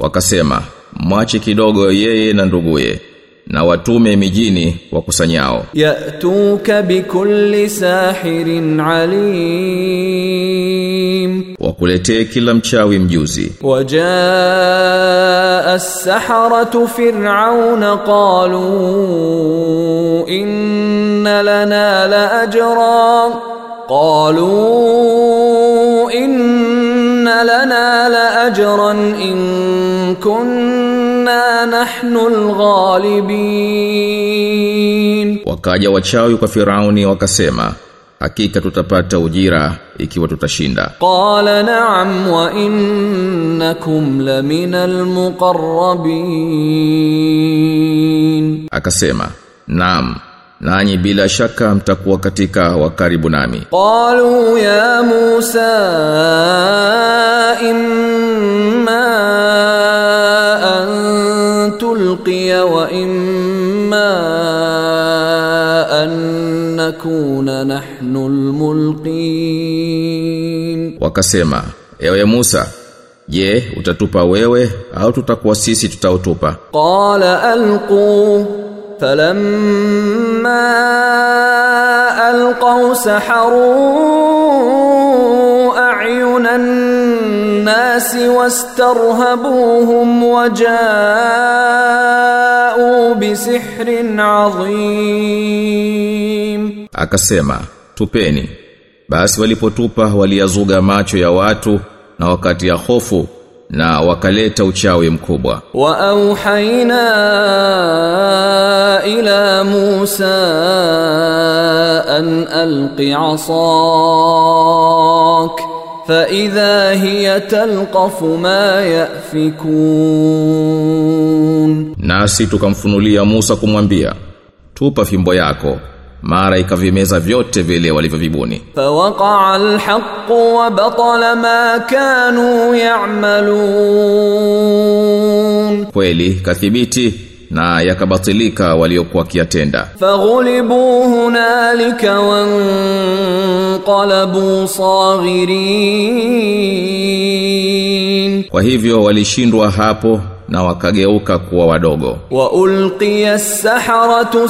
Wakasema mwache kidogo yeye na nduguye na watume mijini wakusanyao. Yatuka bikulli sahirin alim alim wakuletee kila mchawi mjuzi. Wajaa as-saharatu fir'auna qalu inna lana la ajra. Qalu inna lana la ajran in kunna nahnu alghalibin. Wakaja wachawi kwa Firauni wakasema hakika tutapata ujira ikiwa tutashinda. Qala na'am wa innakum laminal muqarrabin. Akasema naam nanyi bila shaka mtakuwa katika wakaribu nami. Qalu ya musa imma an wa imma an nakuna الملقين wakasema ewe Musa je utatupa wewe au tutakuwa sisi tutautupa قال ألقوا فلما ألقوا سحروا أعين الناس واسترهبوهم وجاءوا بسحر عظيم akasema tupeni Basi walipotupa waliyazuga macho ya watu na wakati ya hofu na wakaleta uchawi mkubwa. Wa ila Musa an alqi asak faidha hiya talqafu ma yafikun. Nasi tukamfunulia Musa kumwambia tupa fimbo yako mara ikavimeza vyote vile walivyovibuni. Fawaqa alhaq wa batala ma kanu ya'malun. Kweli kathibiti na yakabatilika waliokuwa kiatenda faghulibu hunalika wanqalabu saghirin. Kwa hivyo walishindwa hapo na wakageuka kuwa wadogo. Wa ulqiya saharatu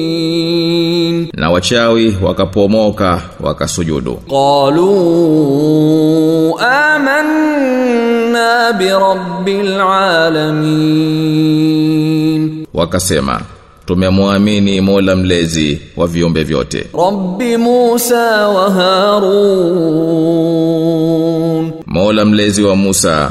sajidin. Na wachawi wakapomoka wakasujudu. Qalu amanna bi rabbil alamin. Wakasema tumemwamini Mola mlezi wa viumbe vyote. Rabbi Musa wa Harun. Mola mlezi wa Musa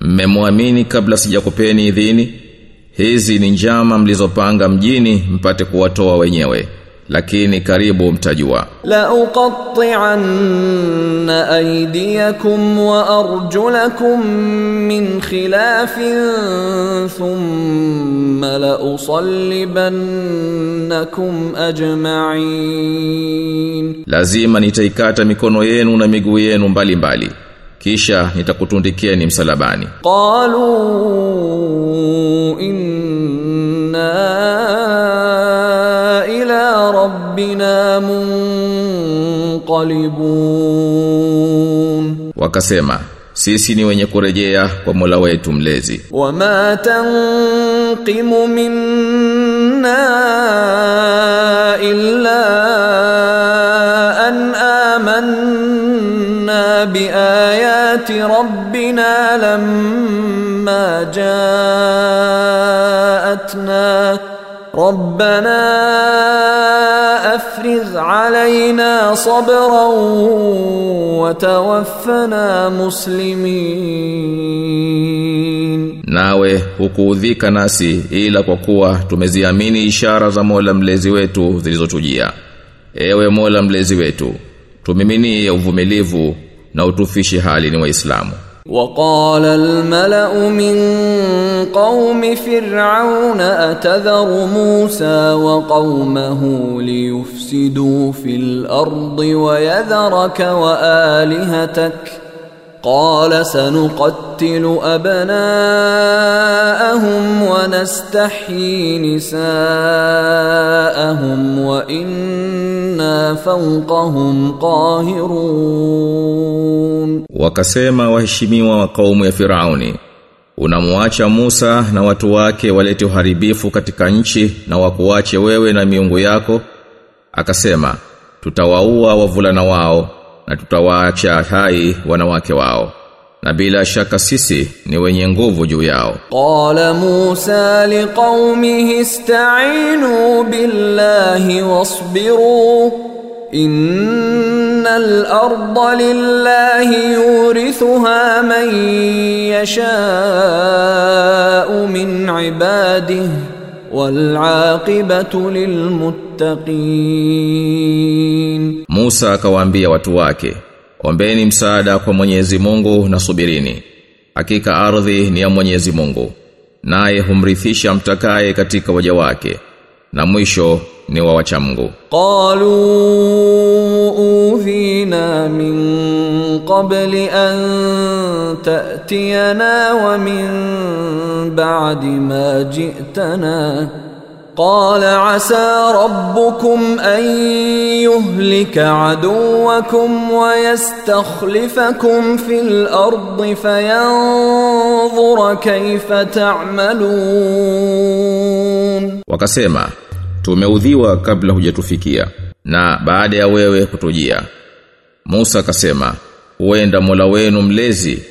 mmemwamini kabla sijakupeni idhini? Hizi ni njama mlizopanga mjini mpate kuwatoa wenyewe lakini karibu mtajua. La uqatti'anna aydiyakum min khilafin thumma la ajma'in. Lazima nitaikata mikono yenu na miguu yenu mbalimbali. mbali kisha nitakutundikia ni msalabani. Qalu inna ila rabbina munqalibun. Wakasema sisi ni wenye kurejea kwa Mola wetu mlezi. Wama tanqimu minna illa an amanna آمنا بآيات ربنا لما جاءتنا ربنا أفرغ علينا صبرا وتوفنا مسلمين nawe hukuudhika nasi ila kwa kuwa tumeziamini ishara za Mola mlezi wetu zilizotujia ewe Mola mlezi wetu tumiminie uvumilivu na utufishi hali ni waislamu وقال الملأ من قوم فرعون أتذر موسى وقومه ليفسدوا في الأرض ويذرك وآلهتك قال سنقتل أبناءهم ونستحيي نساءهم وإنا فوقهم قاهرون wakasema waheshimiwa wa kaumu ya Firauni unamwacha Musa na watu wake walete uharibifu katika nchi na wakuache wewe na miungu yako akasema tutawaua wavulana wao na tutawaacha hai wanawake wao na bila shaka sisi ni wenye nguvu juu yao. Qala Musa liqaumihi ista'inu billahi wasbiru innal arda lillahi yurithuha man yasha'u min ibadihi walaqibatu lilmuttaqin Musa akawaambia watu wake ombeni msaada kwa Mwenyezi Mungu na subirini. Hakika ardhi ni ya Mwenyezi Mungu naye humrithisha mtakaye katika waja wake na mwisho ni wa wacha Mungu qalu udhina min qabli an ta'tiyana wa min ba'di ma ji'tana قال عسى ربكم ان يهلك عدوكم ويستخلفكم في الأرض فينظر كيف تعملون وكسيما tumeudhiwa kabla hujatufikia na baada ya wewe kutujia. Musa akasema huenda Mola wenu mlezi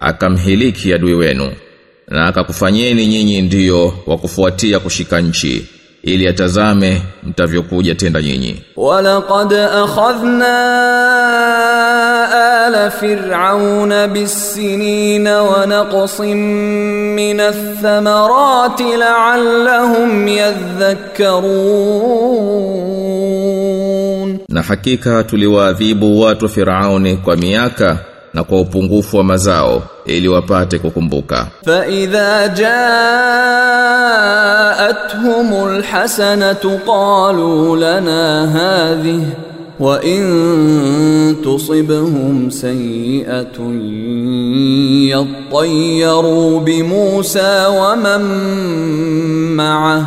akamhiliki adui wenu na akakufanyeni nyinyi ndiyo wa kufuatia kushika nchi ili atazame mtavyokuja tenda nyinyi. Walaqad akhadhna آل فرعون بالسنين ونقص من الثمرات لعلهم يذكرون na hakika tuliwaadhibu watu wa Firauni kwa miaka na kwa upungufu wa mazao ili wapate kukumbuka فإذا جاءتهم الحسنة قالوا لنا هذه وإن تصبهم سيئة يطيروا بموسى ومن معه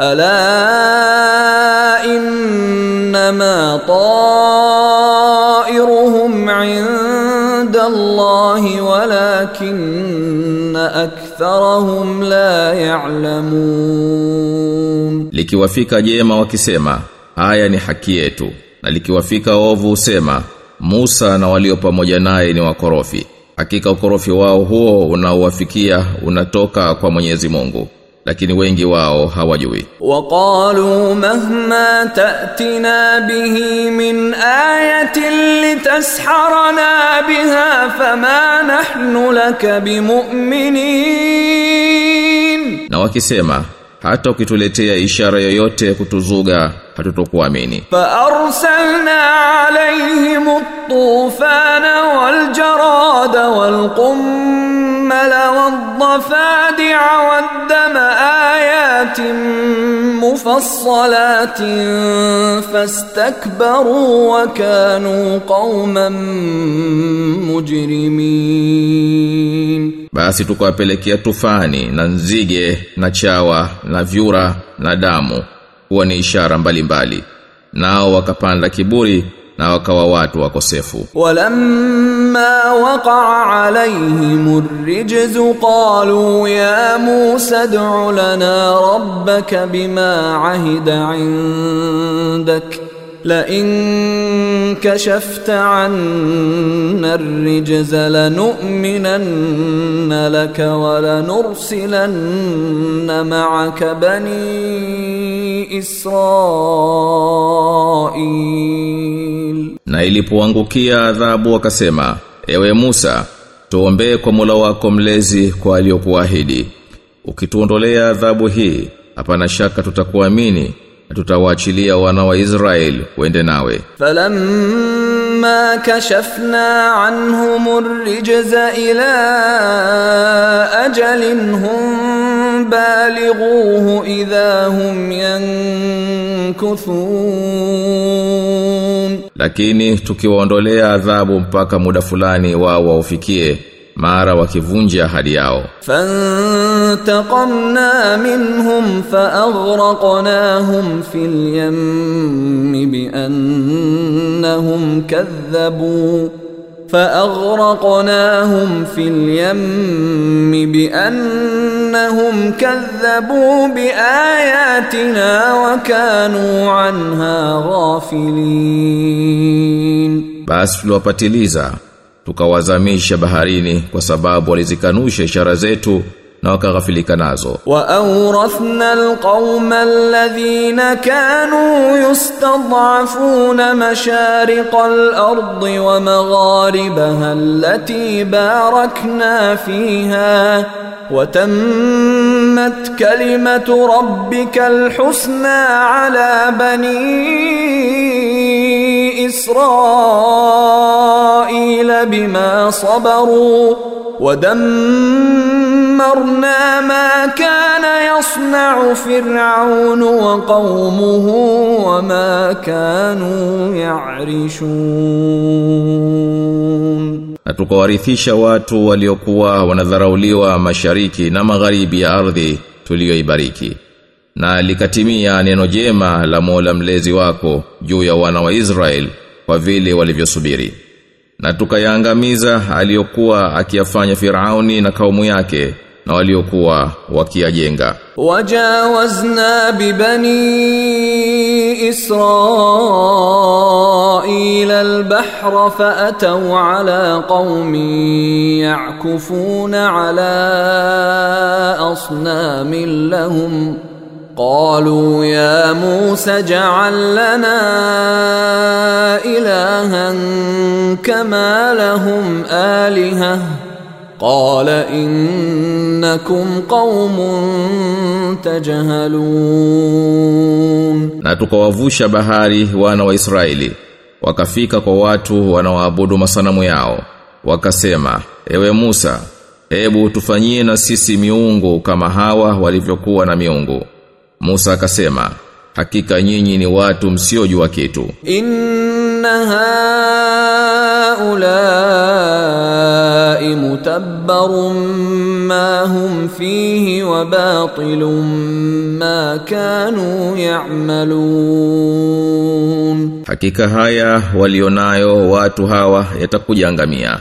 ألا إنما طائرهم عند الله ولكن أكثرهم لا يعلمون likiwafika jema wakisema haya ni haki yetu. na likiwafika ovu usema Musa na walio pamoja naye ni wakorofi. Hakika ukorofi wao huo unaowafikia unatoka kwa Mwenyezi Mungu lakini wengi wao hawajui. Waqalu mahma ta'tina bihi min ayatin litasharana biha fama nahnu laka bimu'minin. Na wakisema hata ukituletea ishara yoyote kutuzuga hatutokuamini فأرسلنا عليهم الطوفان والجراد والقمل والضفادع والدم آيات مفصلات فاستكبروا وكانوا قوما مجرمين basi tukawapelekea tufani na nzige na chawa na vyura na damu. Huwa ni ishara mbalimbali. Nao wakapanda kiburi na wakawa watu wakosefu. Walamma waqa'a alayhim ar-rijz qalu ya Musa ad'u lana rabbaka bima ahida 'indak. لئن كشفت عنا الرجز لنؤمنن لك ولنرسلن معك بني إسرائيل na ilipoangukia adhabu wakasema ewe Musa tuombee kwa Mola wako mlezi kwa aliyokuahidi ukituondolea adhabu hii hapana shaka tutakuamini na tutawaachilia wana wa Israeli wende nawe. Falamma kashafna anhum ar-rijza ila ajalin hum balighuhu idha hum yankuthun. Lakini tukiwaondolea adhabu mpaka muda fulani wao waufikie mara wakivunja ahadi yao فانتقمنا منهم فأغرقناهم في اليم بأنهم كذبوا فأغرقناهم في اليم بأنهم كذبوا بآياتنا وكانوا عنها غافلين basi tuliwapatiliza tukawazamisha baharini kwa sababu walizikanusha ishara zetu na wakaghafilika nazo وأورثنا القوم الذين كانوا يستضعفون مشارق الأرض ومغاربها التي باركنا فيها وتمت كلمة ربك الحسنى على بني إسرائيل بما صبروا ودمرنا ما كان يصنع فرعون وقومه وما كانوا يعرشون na tukawarithisha watu waliokuwa wanadharauliwa mashariki na magharibi ya ardhi tuliyoibariki na likatimia neno jema la Mola mlezi wako juu ya wana wa Israel kwa vile walivyosubiri na tukayaangamiza aliyokuwa akiyafanya Firauni na kaumu yake na waliokuwa wakiyajenga. Wajawazna bibani israil albahra faatau ala qaumi yakufuna ala asnamin lahum. قالوا يا موسى اجعل لنا إلها كما لهم آلهة قال إنكم قوم تجهلون na tukawavusha bahari wana wa Israeli wakafika kwa watu wanaoabudu masanamu yao wakasema ewe Musa hebu tufanyie na sisi miungu kama hawa walivyokuwa na miungu Musa akasema, hakika nyinyi ni watu msiojua kitu. Inna haulai mutabbarun ma hum fihi wa batilun ma kanu ya'malun. Hakika haya walionayo watu hawa yatakujaangamia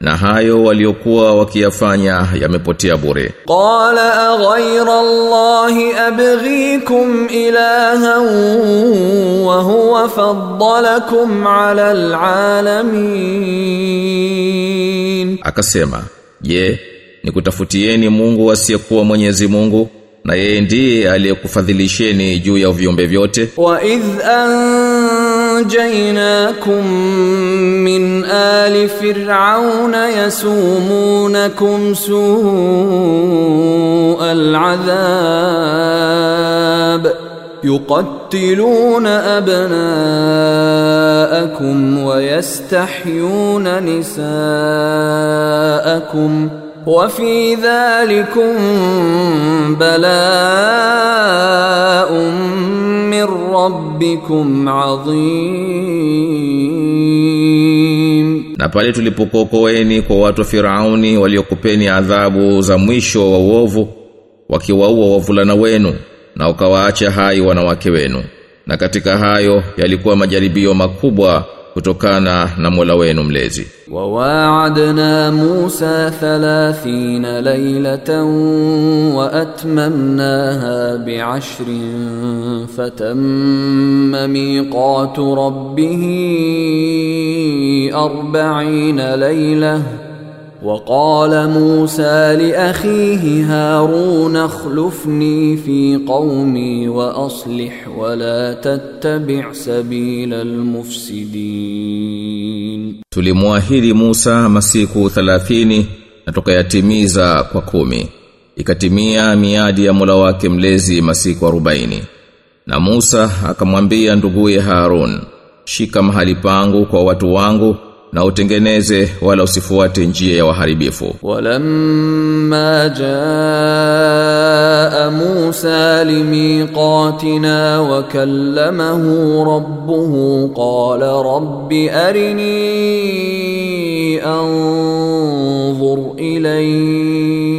na hayo waliokuwa wakiyafanya yamepotea bure. Qala aghayra allahi abghikum ilahan wa huwa faddalakum ala alalamin akasema je nikutafutieni Mungu asiyekuwa Mwenyezi Mungu na yeye ndiye aliyekufadhilisheni juu ya viumbe vyote? Wa idh an أنجيناكم من آل فرعون يسومونكم سوء العذاب يقتلون أبناءكم ويستحيون نساءكم وفي ذلكم بلاء من ربكم عظيم na pale tulipokuokoeni kwa watu wa Firauni waliokupeni adhabu za mwisho wa uovu wakiwaua wavulana wenu na ukawaacha hai wanawake wenu na katika hayo yalikuwa majaribio makubwa kutokana na Mola wenu mlezi وواعدنا موسى ثلاثين ليلة وأتممناها بعشر فتم ميقات ربه أربعين ليلة وقال موسى لأخيه هارون اخلفني في قومي وأصلح ولا تتبع سبيل المفسدين Tulimwahidi Musa masiku 30 na tukayatimiza kwa kumi. Ikatimia miadi ya Mola wake mlezi masiku 40. Na Musa akamwambia nduguye Harun, shika mahali pangu kwa watu wangu na utengeneze wala usifuate njia ya waharibifu. ولما جاء موسى لميقاتنا وكلمه ربه قال رب أرني أنظر إليك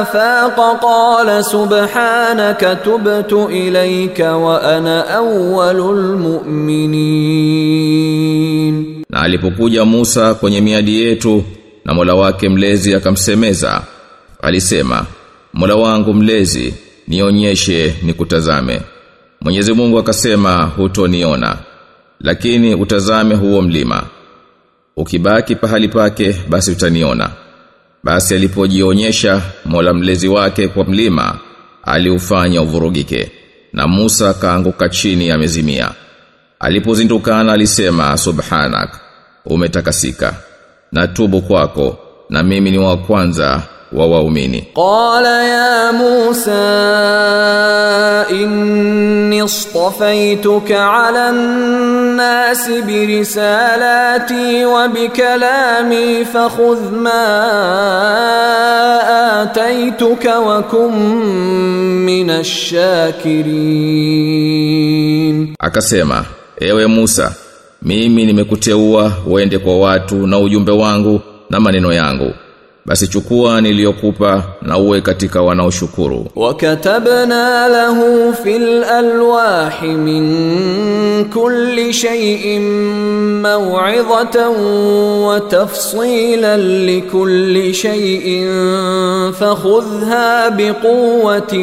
afaqa qala subhanaka tubtu ilayka wa ana awwalul na alipokuja Musa kwenye miadi yetu na Mola wake mlezi akamsemeza alisema Mola wangu mlezi nionyeshe nikutazame. Mwenyezi Mungu akasema hutoniona lakini utazame huo mlima. Ukibaki pahali pake basi utaniona. Basi alipojionyesha Mola mlezi wake kwa mlima, aliufanya uvurugike. Na Musa akaanguka chini amezimia. Alipozindukana alisema subhanak umetakasika na tubu kwako na mimi ni wa kwanza wa waumini قال يا موسى إني اصطفيتك على الناس برسالاتي وبكلامي فخذ ما آتيتك وكن من الشاكرين akasema Ewe Musa, mimi nimekuteua uende kwa watu na ujumbe wangu na maneno yangu. Basi chukua niliyokupa na uwe katika wanaoshukuru. وكتبنا له في الألواح من كل شيء موعظة وتفصيلا لكل شيء فخذها بقوة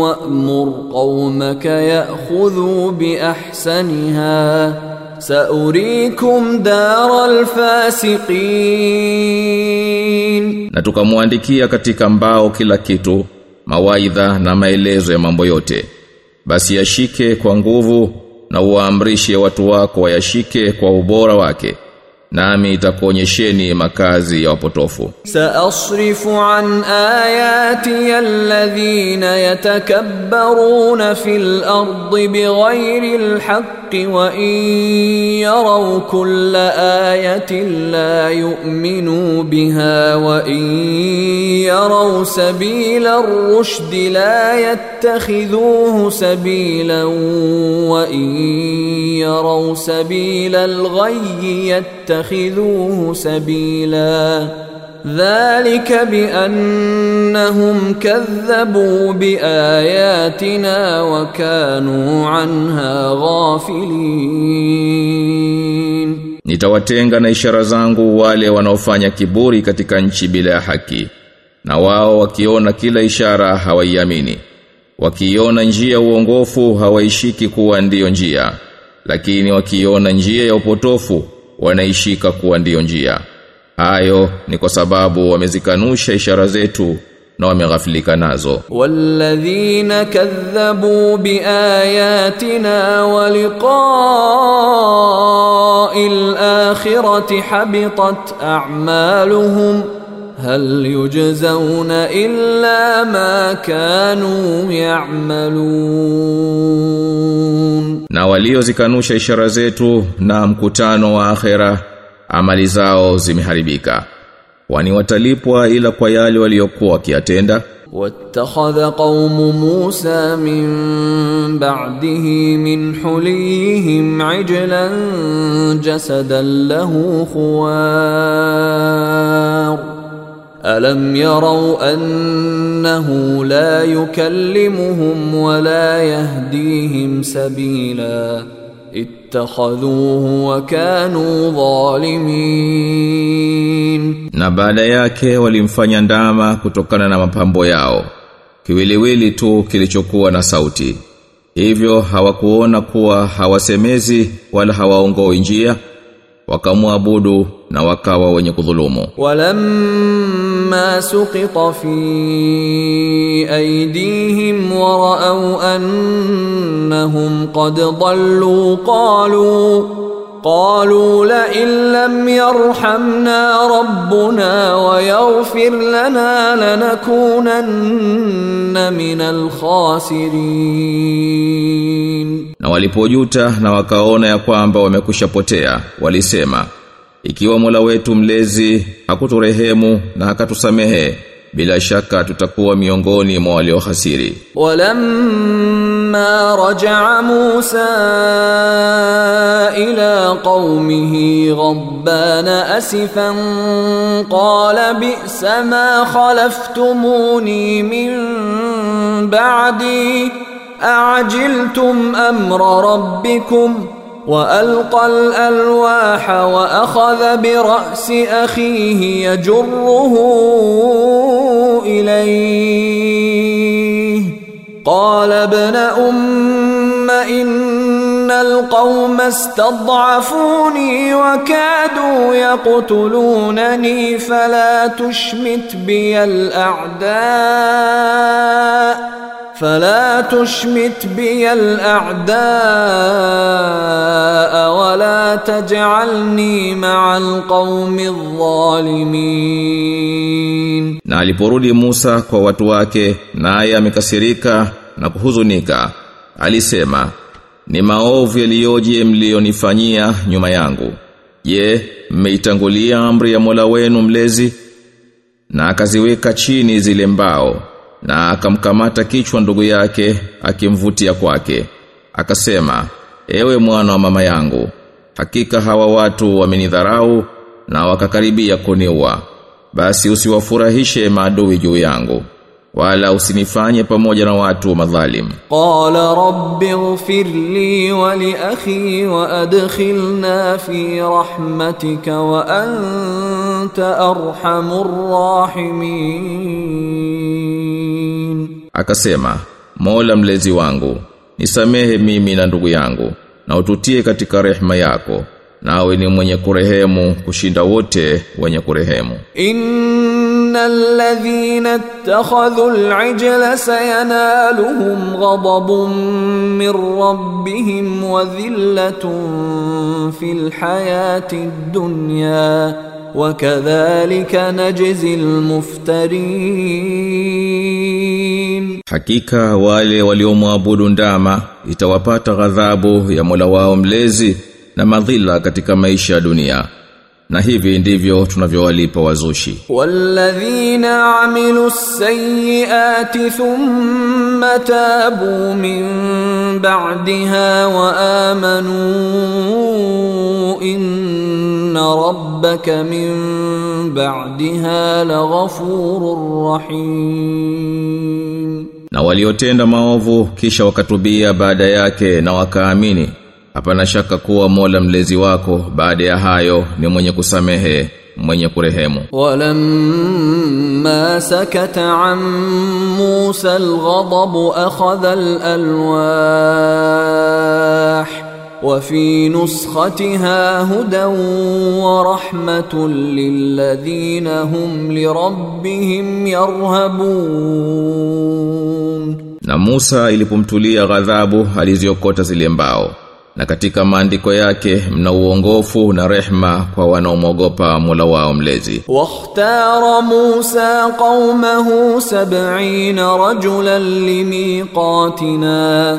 وأمر قومك يأخذوا بأحسنها saurikum daral fasiqin, na tukamwandikia katika mbao kila kitu mawaidha na maelezo ya mambo yote. Basi yashike kwa nguvu na uwaamrishe watu wako wayashike kwa ubora wake. Nami itakuonyesheni makazi ya wapotofu. سأصرف عن آياتي الذين يتكبرون في الأرض بغير الحق وإن يروا كل آية لا يؤمنوا بها وإن يروا سبيل الرشد لا يتخذوه سبيلا وإن يروا سبيل الغي يتخذوه سبيلا ذلك بأنهم كذبوا بآياتنا وكانوا عنها غافلين Nitawatenga na ishara zangu wale wanaofanya kiburi katika nchi bila ya haki. Na wao wakiona kila ishara hawaiamini. Wakiona njia ya uongofu hawaishiki kuwa ndiyo njia. Lakini wakiona njia ya upotofu wanaishika kuwa ndio njia. Hayo ni kwa sababu wamezikanusha ishara zetu na wameghafilika nazo. Walladhina kadhabu biayatina wa liqa'il akhirati habitat a'maluhum هل يجزون إلا ما كانوا يعملون Na waliozikanusha ishara zetu na mkutano wa akhera amali zao zimeharibika. Wani watalipwa ila kwa yale waliokuwa wakiyatenda. واتخذ قوم موسى من بعده من حليهم عجلا جسدا له خوار ألم يروا أنه لا يكلمهم ولا يهديهم سبيلا اتخذوه وكانوا ظالمين Na baada yake walimfanya ndama kutokana na mapambo yao. Kiwiliwili tu kilichokuwa na sauti. Hivyo hawakuona kuwa hawasemezi wala hawaongoi njia. Wakamwabudu na wakawa wenye kudhulumu. ولما سقط في أيديهم ورأوا أنهم قد ضلوا قالوا قالوا لئن لم يرحمنا ربنا ويغفر لنا لنكونن من الخاسرين Na walipojuta na wakaona ya kwamba wamekushapotea, walisema, ikiwa Mola wetu mlezi hakuturehemu na akatusamehe, bila shaka tutakuwa miongoni mwa waliohasiri. ولما رجع موسى إلى قومه غضبان أسفا قال بئس ما خلفتموني من بعدي أعجلتم أمر ربكم وألقى الألواح وأخذ برأس أخيه يجره إليه. قال ابن أم إن القوم استضعفوني وكادوا يقتلونني فلا تشمت بي الأعداء. فلا تشمت بي الأعداء ولا تجعلني مع القوم الظالمين Na aliporudi Musa kwa watu wake, naye amekasirika na kuhuzunika, alisema, ni maovu yaliyoje mlionifanyia nyuma yangu. Je, mmeitangulia amri ya Mola wenu mlezi? Na akaziweka chini zile mbao, na akamkamata kichwa ndugu yake akimvutia kwake. Akasema ewe mwana wa mama yangu hakika hawa watu wamenidharau na wakakaribia kuniua. Basi usiwafurahishe maadui juu yangu wala usinifanye pamoja na watu madhalim. Qala rabbi ighfir wa li akhi wa adkhilna fi rahmatika wa anta arhamur rahimin akasema Mola mlezi wangu nisamehe mimi na ndugu yangu na ututie katika rehema yako nawe ni mwenye kurehemu kushinda wote wenye kurehemu. Innal ladhina ittakhadhu al-ajla sayanaluhum ghadabun min rabbihim wa dhillatun fil hayati ad-dunya wa kadhalika najzi al-muftarin. Hakika wale waliomwabudu ndama itawapata ghadhabu ya Mola wao mlezi na madhila katika maisha ya dunia. Na hivi ndivyo tunavyowalipa wazushi. والذين عملوا السيئات ثم تابوا من بعدها وآمنوا إن ربك من بعدها لغفور رحيم na waliotenda maovu kisha wakatubia baada yake na wakaamini. Hapana shaka kuwa Mola mlezi wako baada ya hayo ni mwenye kusamehe mwenye kurehemu. Walamma sakata an Musa alghadab akhadha alalwah. وفي نسختها هدى ورحمه للذين هم لربهم يرهبون Na Musa ilipomtulia ghadhabu aliziokota zile mbao. Na katika maandiko yake mna uongofu na rehma kwa wanaomwogopa Mola wao mlezi. واختار موسى قومه سبعين رجلا لميقاتنا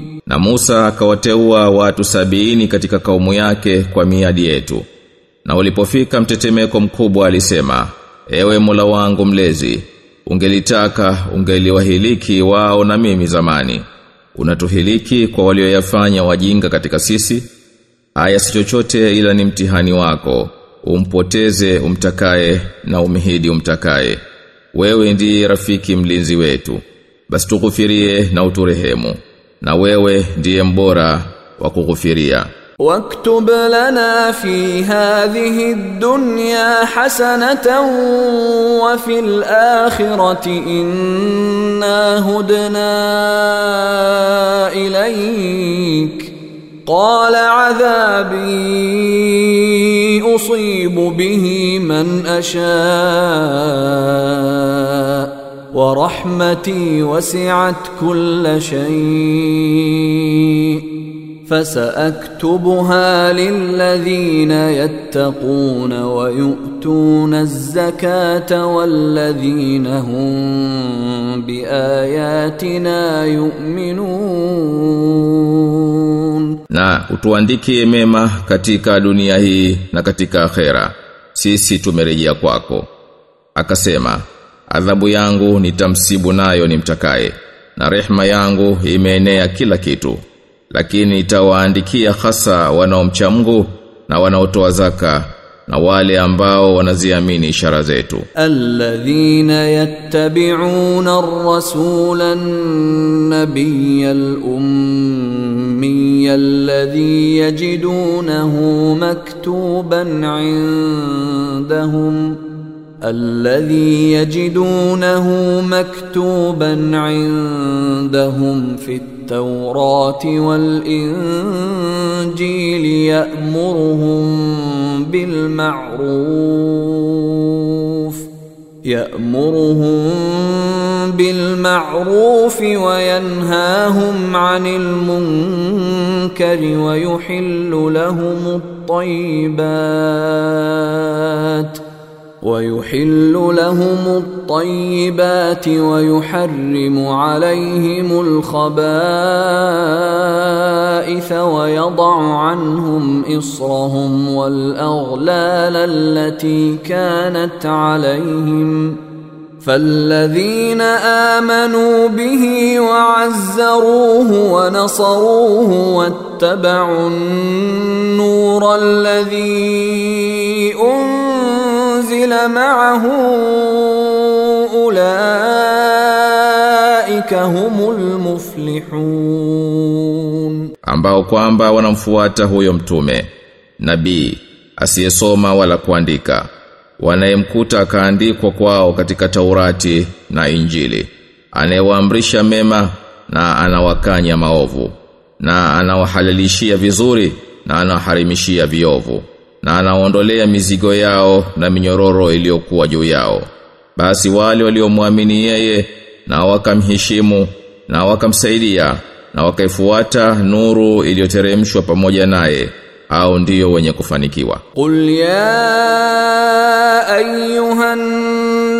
Na Musa akawateua watu sabini katika kaumu yake kwa miadi yetu. Na ulipofika mtetemeko mkubwa alisema, Ewe Mola wangu mlezi, ungelitaka ungeliwahiliki wao na mimi zamani. Unatuhiliki kwa walioyafanya wajinga katika sisi? Haya si chochote ila ni mtihani wako. Umpoteze umtakaye na umhidi umtakaye. Wewe ndiye rafiki mlinzi wetu. Basi tukufirie na uturehemu. Na wewe ndiye mbora wa kughufiria. واكتب لنا في هذه الدنيا حسنة وفي الآخرة إنا هدنا إليك قال عذابي أصيب به من أشاء ورحمتي وسعت كل شيء فساكتبها للذين يتقون ويؤتون الزكاه والذين هم باياتنا يؤمنون Na utuandikie mema katika dunia hii na katika akhera. Sisi tumerejea kwako. Akasema, adhabu yangu nitamsibu nayo nimtakaye na rehma yangu imeenea kila kitu. Lakini itawaandikia hasa wanaomcha Mungu na wanaotoa zaka na wale ambao wanaziamini ishara zetu. Alladhina yattabi'una ar-rasula an-nabiyya al-ummiyya alladhi yajidunahu maktuban 'indahum الذي يجدونه مكتوبا عندهم في التوراة والإنجيل يأمرهم بالمعروف يأمرهم بالمعروف وينهاهم عن المنكر ويحل لهم الطيبات ۖ. ويحل لهم الطيبات ويحرم عليهم الخبائث ويضع عنهم إصرهم والأغلال التي كانت عليهم. فالذين آمنوا به وعزروه ونصروه واتبعوا النور الذي unzila ma'ahu ulaika humul muflihun ambao kwamba wanamfuata huyo mtume nabii asiyesoma wala kuandika wanayemkuta akaandikwa kwao katika Taurati na Injili. Anayewaamrisha mema na anawakanya maovu na anawahalalishia vizuri na anawaharimishia viovu na anaondolea mizigo yao na minyororo iliyokuwa juu yao. Basi wale waliomwamini yeye na wakamheshimu na wakamsaidia na wakaifuata nuru iliyoteremshwa pamoja naye au ndiyo wenye kufanikiwa. Qul ya ayyuhan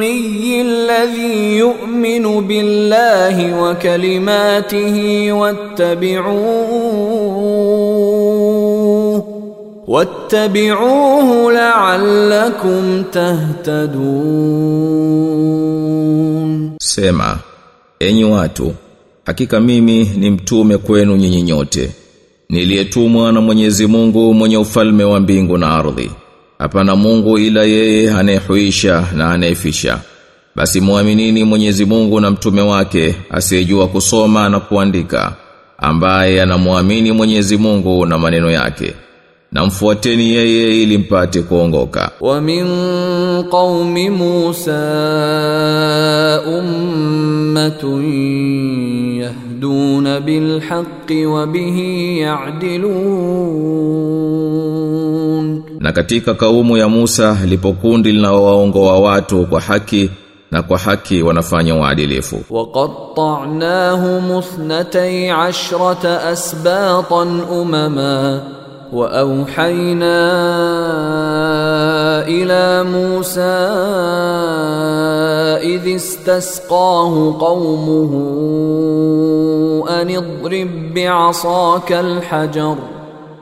الامي الذي يؤمن بالله وكلماته واتبعوه واتبعوه لعلكم تهتدون Sema, enyi watu, hakika mimi ni mtume kwenu nyinyi nyote. Niliyetumwa na Mwenyezi Mungu mwenye ufalme wa mbingu na ardhi. Hapana Mungu ila yeye anayehuisha na anayefisha. Basi muaminini Mwenyezi Mungu na mtume wake asiyejua kusoma na kuandika ambaye anamwamini Mwenyezi Mungu na maneno yake na mfuateni yeye ili mpate kuongoka. Wa min qaumi Musa ummatun yahduna bil wa bihi ya'dilun Na katika kaumu ya Musa lipo kundi linalowaongoa watu kwa haki na kwa haki wanafanya uadilifu. وقطعناهم اثنتي عشرة أسباطا أمما وأوحينا إلى موسى إذ استسقاه قومه أن اضرب بعصاك الحجر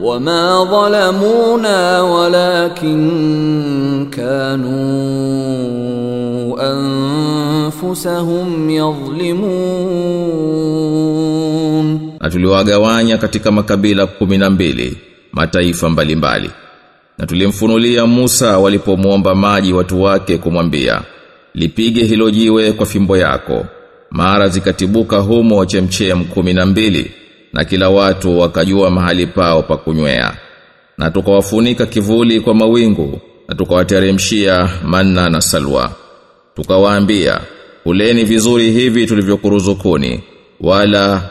wama dhalamuna walakin kanu anfusahum yadhlimun, na tuliwagawanya katika makabila kumi na mbili mataifa mbalimbali. Na tulimfunulia Musa walipomwomba maji watu wake kumwambia lipige hilo jiwe kwa fimbo yako. Mara zikatibuka humo chemchem 12 na kila watu wakajua mahali pao pa kunywea. Na tukawafunika kivuli kwa mawingu na tukawateremshia manna na salwa. Tukawaambia kuleni vizuri hivi tulivyokuruzukuni wala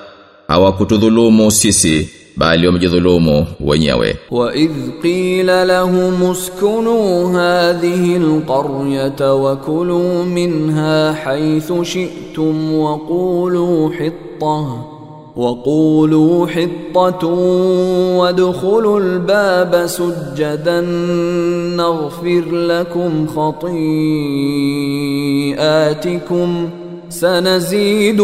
hawakutudhulumu sisi bali wamejidhulumu wenyewe. Wa idh qila lahum uskunu hadhihi alqaryata wa kulu minha haythu shi'tum wa qulu hittah. وقولوا حطة وادخلوا الباب سجدا نغفر لكم خطيئاتكم سنزيد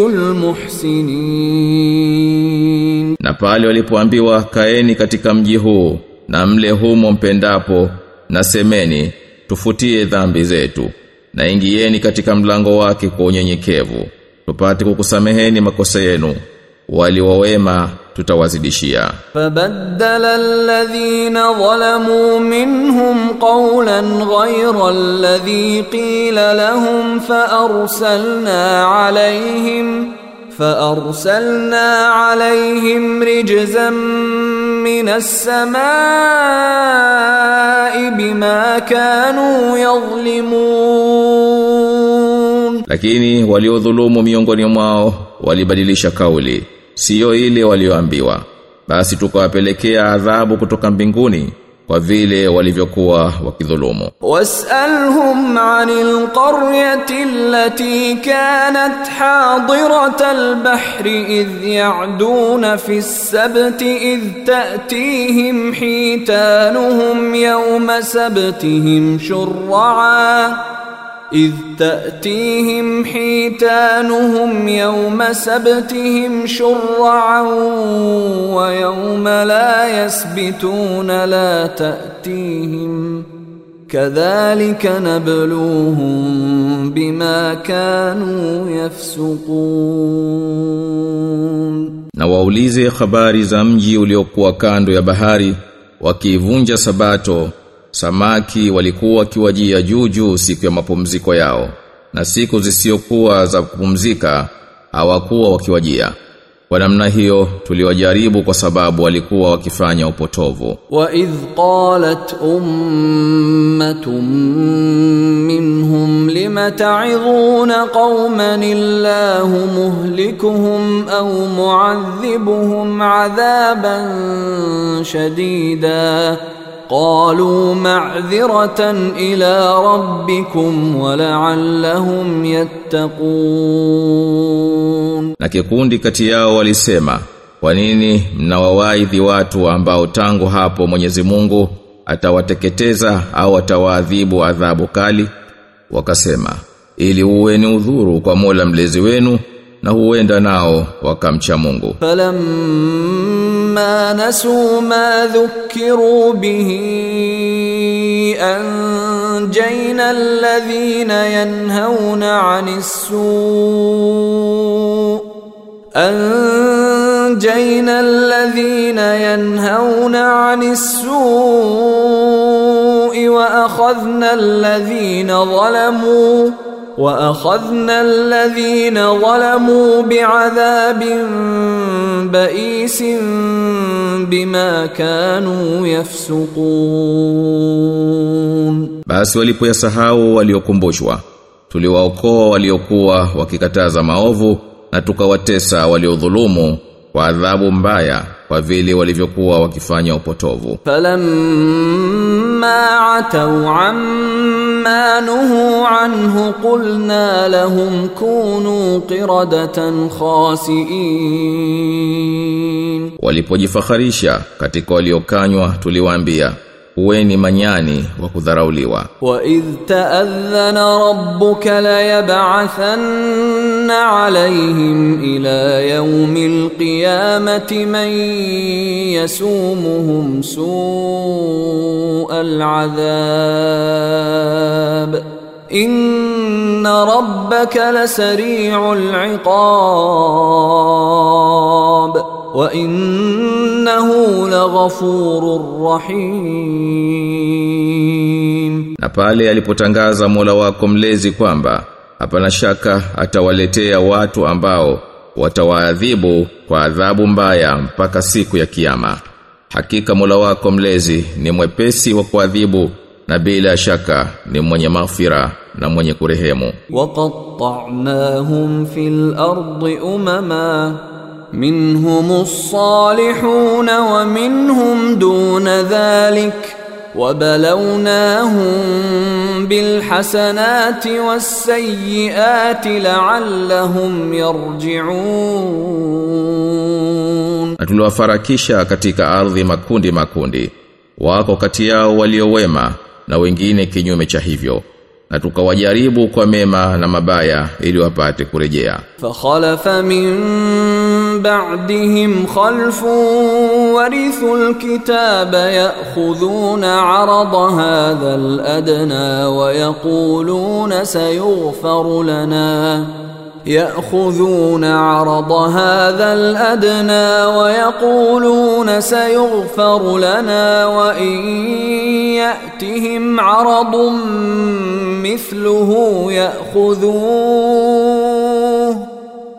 المحسنين na pale walipoambiwa kaeni katika mji huu na mle humo mpendapo na semeni tufutie dhambi zetu na ingieni katika mlango wake kwa unyenyekevu tupate kukusameheni makosa yenu waliowema tutawazidishia fabaddala alladhina zalamu minhum qawlan ghayra alladhi qila lahum fa arsalna alayhim فأرسلنا عليهم رجزا من السماء بما كانوا يظلمون Lakini waliodhulumu miongoni mwao walibadilisha kauli, siyo ile walioambiwa. Basi tukawapelekea adhabu kutoka mbinguni kwa vile walivyokuwa wakidhulumu. Was'alhum 'anil qaryati allati kanat hadirata al-bahri idh ya'duna fi as-sabti idh ta'tihim hitanuhum yawma sabtihim shur'a إذ تأتيهم حيتانهم يوم سبتهم شرعا ويوم لا يسبتون لا تأتيهم كذلك نبلوهم بما كانوا يفسقون na waulize habari za mji uliokuwa kando ya bahari wakiivunja sabato samaki walikuwa wakiwajia juu siku ya mapumziko yao na siku zisiokuwa za kupumzika hawakuwa wakiwajia. Kwa namna hiyo tuliwajaribu kwa sababu walikuwa wakifanya upotovu. Wa idh qalat ummatun minhum lima ta'idhuna qauman illahu muhlikuhum au mu'adhibuhum adhaban shadida? qalu ma'dhiratan ila rabbikum wa la'allahum na kikundi kati yao walisema kwa nini mnawawaidhi watu ambao tangu hapo Mwenyezi Mungu atawateketeza au atawaadhibu adhabu kali? Wakasema ili uwe ni udhuru kwa Mola mlezi wenu na huenda nao wakamcha Mungu. Falam فلما نسوا ما ذكروا به أنجينا الذين ينهون عن السوء أنجينا الذين ينهون عن السوء وأخذنا الذين ظلموا وأخذنا الذين ظلموا بعذاب بئيس بما كانوا يفسقون basi walipoyasahau waliokumbushwa tuliwaokoa waliokuwa wakikataza maovu na tukawatesa waliodhulumu kwa adhabu mbaya kwa vile walivyokuwa wakifanya upotovu فلما عتوا عما نهوا عنه قلنا لهم كونوا قردة خاسئين walipojifakharisha katika waliokanywa tuliwaambia uweni manyani wa kudharauliwa وإذ تأذن ربك ليبعثن عليهم إلى يوم القيامة من يسومهم سوء العذاب. إن ربك لسريع العقاب. وإنه لغفور رحيم. Na pale alipotangaza Mola wako mlezi kwamba hapana shaka atawaletea watu ambao watawaadhibu kwa adhabu mbaya mpaka siku ya kiyama. Hakika Mola wako mlezi ni mwepesi wa kuadhibu na bila shaka ni mwenye maghfira na mwenye kurehemu. Waqatta'nahum fil ardi umama minhum salihun wa minhum duna dhalika وبلوناهم بالحسنات والسيئات لعلهم يرجعون na tuliwafarakisha katika ardhi makundi makundi wako kati yao waliowema na wengine kinyume cha hivyo na tukawajaribu kwa mema na mabaya ili wapate kurejea فخلف من بعدهم خلف ورثوا الكتاب يأخذون عرض هذا الأدنى ويقولون سيغفر لنا. يأخذون عرض هذا الأدنى ويقولون سيغفر لنا وإن يأتهم عرض مثله ياخذوه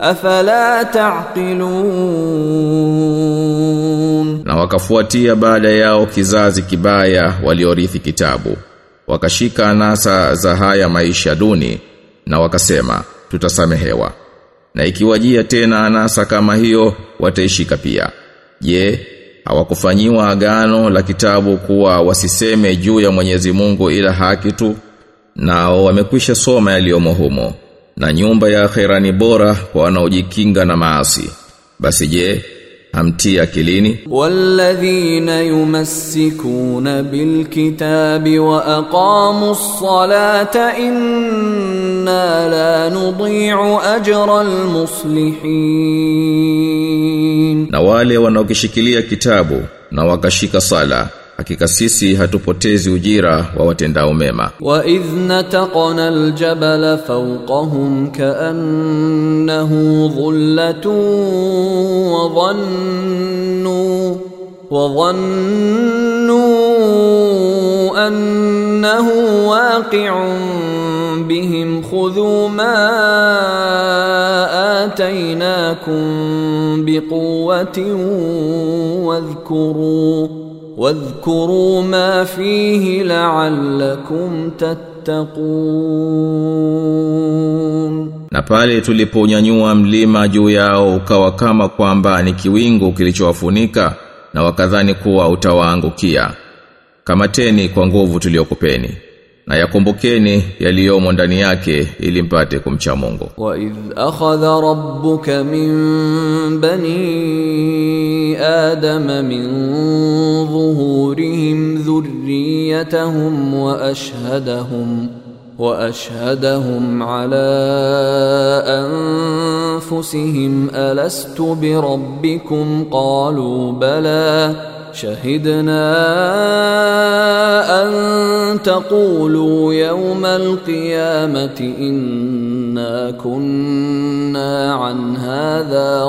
afala taqilun. Na wakafuatia baada yao kizazi kibaya waliorithi kitabu. Wakashika anasa za haya maisha duni na wakasema tutasamehewa. Na ikiwajia tena anasa kama hiyo wataishika pia. Je hawakufanyiwa agano la kitabu kuwa wasiseme juu ya Mwenyezi Mungu ila haki tu? Nao wamekwisha soma yaliyomo humo na nyumba ya akhera ni bora kwa wanaojikinga na maasi. Basi je hamtia akilini? Walladhina yumassikuna bilkitabi wa aqamu ssalata inna la nudhi'u ajra almuslihin. Na wale wanaokishikilia kitabu na wakashika sala. hakika sisi hatupotezi ujira wa watendao mema واذ نتقنا الجبل فوقهم كانه ظله وظنوا وظنوا انه واقع بهم خذوا ما اتيناكم بقوه واذكروا واذكروا ما فيه لعلكم تتقون na pale tuliponyanyua mlima juu yao ukawa kama kwamba ni kiwingu kilichowafunika na wakadhani kuwa utawaangukia kamateni kwa nguvu tuliyokupeni na yakumbukeni yaliyomo ndani yake ili mpate kumcha Mungu. Wa idh akhadha rabbuka min bani adama min dhuhurihim dhurriyatahum wa ashhadahum wa واشهدهم على انفسهم الست بربكم qalu bala شهدنا أن تقولوا يوم القيامة إنا كنا عن هذا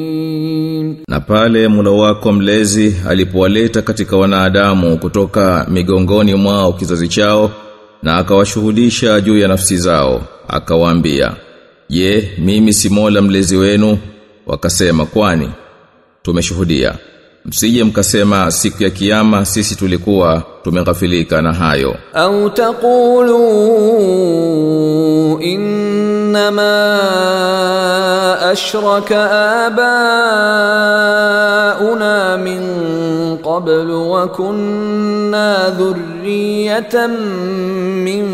غافلين Na pale Mola wako mlezi alipowaleta katika wanadamu kutoka migongoni mwao kizazi chao na akawashuhudisha juu ya nafsi zao akawaambia Je mimi si Mola mlezi wenu wakasema kwani tumeshuhudia. Msije mkasema siku ya kiyama sisi tulikuwa tumeghafilika na hayo. Au taqulu innama ashraka abauna min qabl wa kunna dhurriyatan min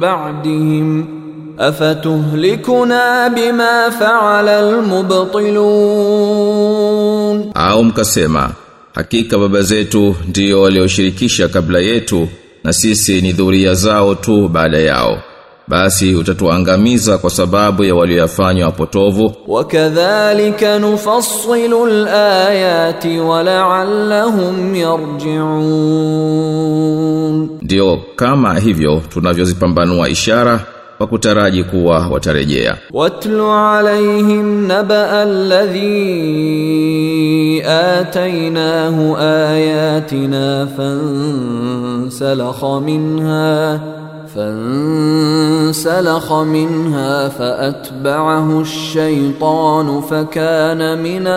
ba'dihim afatuhlikuna bima faala almubtilun au mkasema hakika baba zetu ndio walioshirikisha kabla yetu na sisi ni dhuria zao tu baada yao. Basi utatuangamiza kwa sababu ya walioyafanywa wapotovu. Wakadhalika nufassilu alayati wala'allahum yarji'un. Ndio kama hivyo tunavyozipambanua ishara kwa kutaraji kuwa watarejea واتل عليهم نبأ الذي آتيناه آياتنا فانسلخ منها فانسلخ منها فأتبعه الشيطان فكان من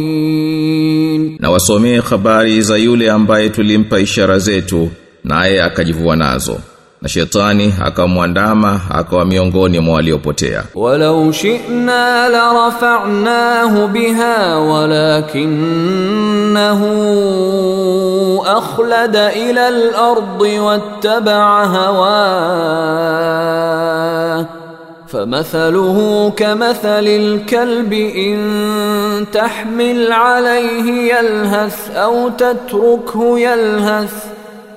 الغاوين na wasomee habari za yule ambaye tulimpa ishara zetu naye akajivua nazo Na shetani akamwandama akawa miongoni mwa waliopotea. ولو شئنا لرفعناه بها ولكنه أخلد إلى الأرض واتبع هواه فمثله كمثل الكلب إن تحمل عليه يلهث أو تتركه يلهث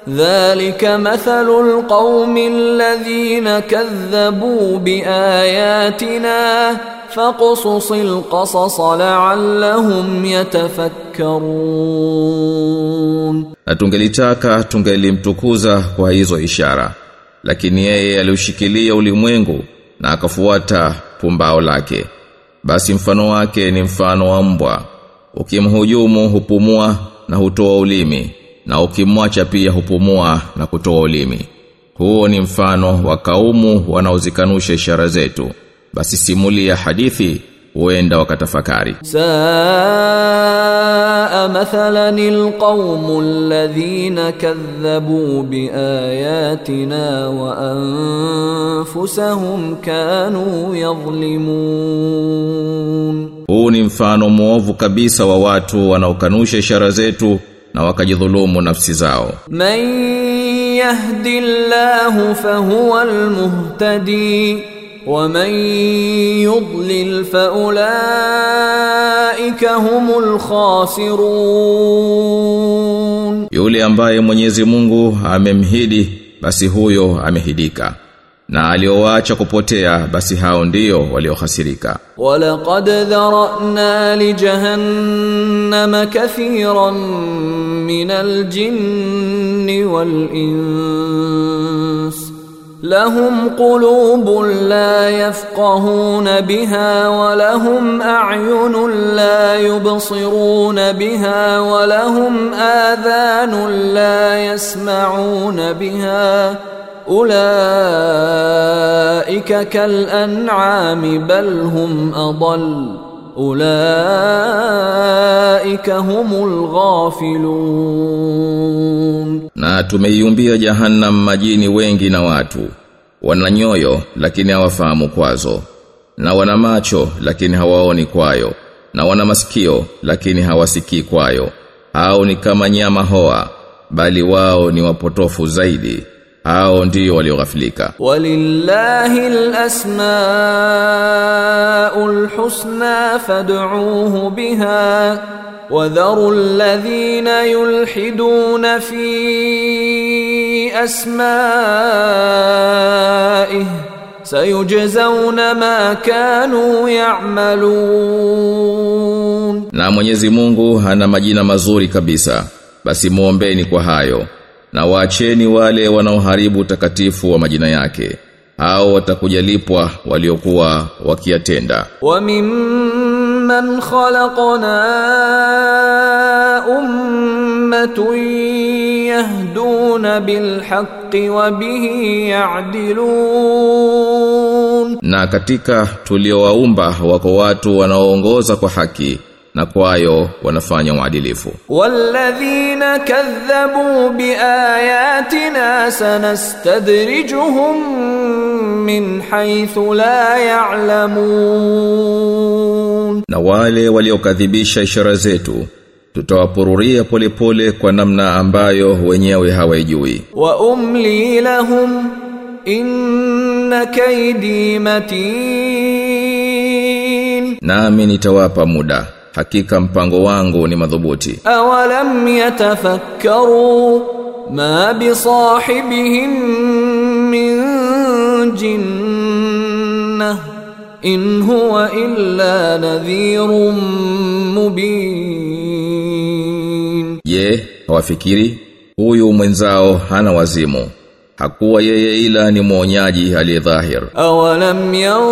Dhalika mathalu alqaumi alladhina kadhabu biayatina faqsus alqasas la'allahum yatafakkarun, na tungelitaka tungelimtukuza kwa hizo ishara, lakini yeye aliushikilia ulimwengu na akafuata pumbao lake. Basi mfano wake ni mfano wa mbwa, ukimhujumu hupumua na hutoa ulimi na ukimwacha pia hupumua na kutoa ulimi. Huo ni mfano wa kaumu wanaozikanusha ishara zetu. Basi simulia hadithi huenda wakatafakari. Saa mathalan alqaumu alladhina kadhabu biayatina wa kanu yadhlimun. Huu ni mfano mwovu kabisa wa watu wanaokanusha ishara zetu na wakajidhulumu nafsi zao. Man yahdillahu fahuwa almuhtadi wa man yudlil faulaika humul khasirun. Yule ambaye Mwenyezi Mungu amemhidi basi huyo amehidika. Na aliowaacha kupotea basi hao ndio waliohasirika. ولقد ذرأنا لجهنم كثيرا من الجن والإنس لهم قلوب لا يفقهون بها ولهم أعين لا يبصرون بها ولهم آذان لا يسمعون ulaika kal an'ami bal hum adall ulaika humul na tumeiumbia jahannam majini wengi na watu. Wana nyoyo lakini hawafahamu kwazo. Na wana macho lakini hawaoni kwayo. Na wana masikio lakini hawasikii kwayo. Au ni kama nyama hoa bali wao ni wapotofu zaidi hao ndio walioghafilika. Walillahi alasmaul husna fad'uuhu biha wadharu alladhina yulhiduna fi asma'ihi sayujzauna ma kanu ya'malun. Na Mwenyezi Mungu hana majina mazuri kabisa. Basi mwombeni kwa hayo na waacheni wale wanaoharibu utakatifu wa majina yake. Hao watakujalipwa waliokuwa wakiyatenda. Wa mimman khalaqna ummatun yahduna bilhaqqi wa bihi ya'dilun. Na katika tuliowaumba wako watu wanaoongoza kwa haki na kwayo wanafanya uadilifu. Walladhina kadhabu biayatina sanastadrijuhum min haythu la ya'lamun. Na wale waliokadhibisha ishara zetu tutawapururia polepole kwa namna ambayo wenyewe hawajui wa umli lahum inna kaidi matin. Nami nitawapa muda hakika mpango wangu ni madhubuti. Awalam yatafakkaru ma bi min jinna in huwa illa nadhirun mubin. Je hawafikiri? Huyu mwenzao hana wazimu. Hakuwa yeye ila ni mwonyaji aliyedhahir awalam yan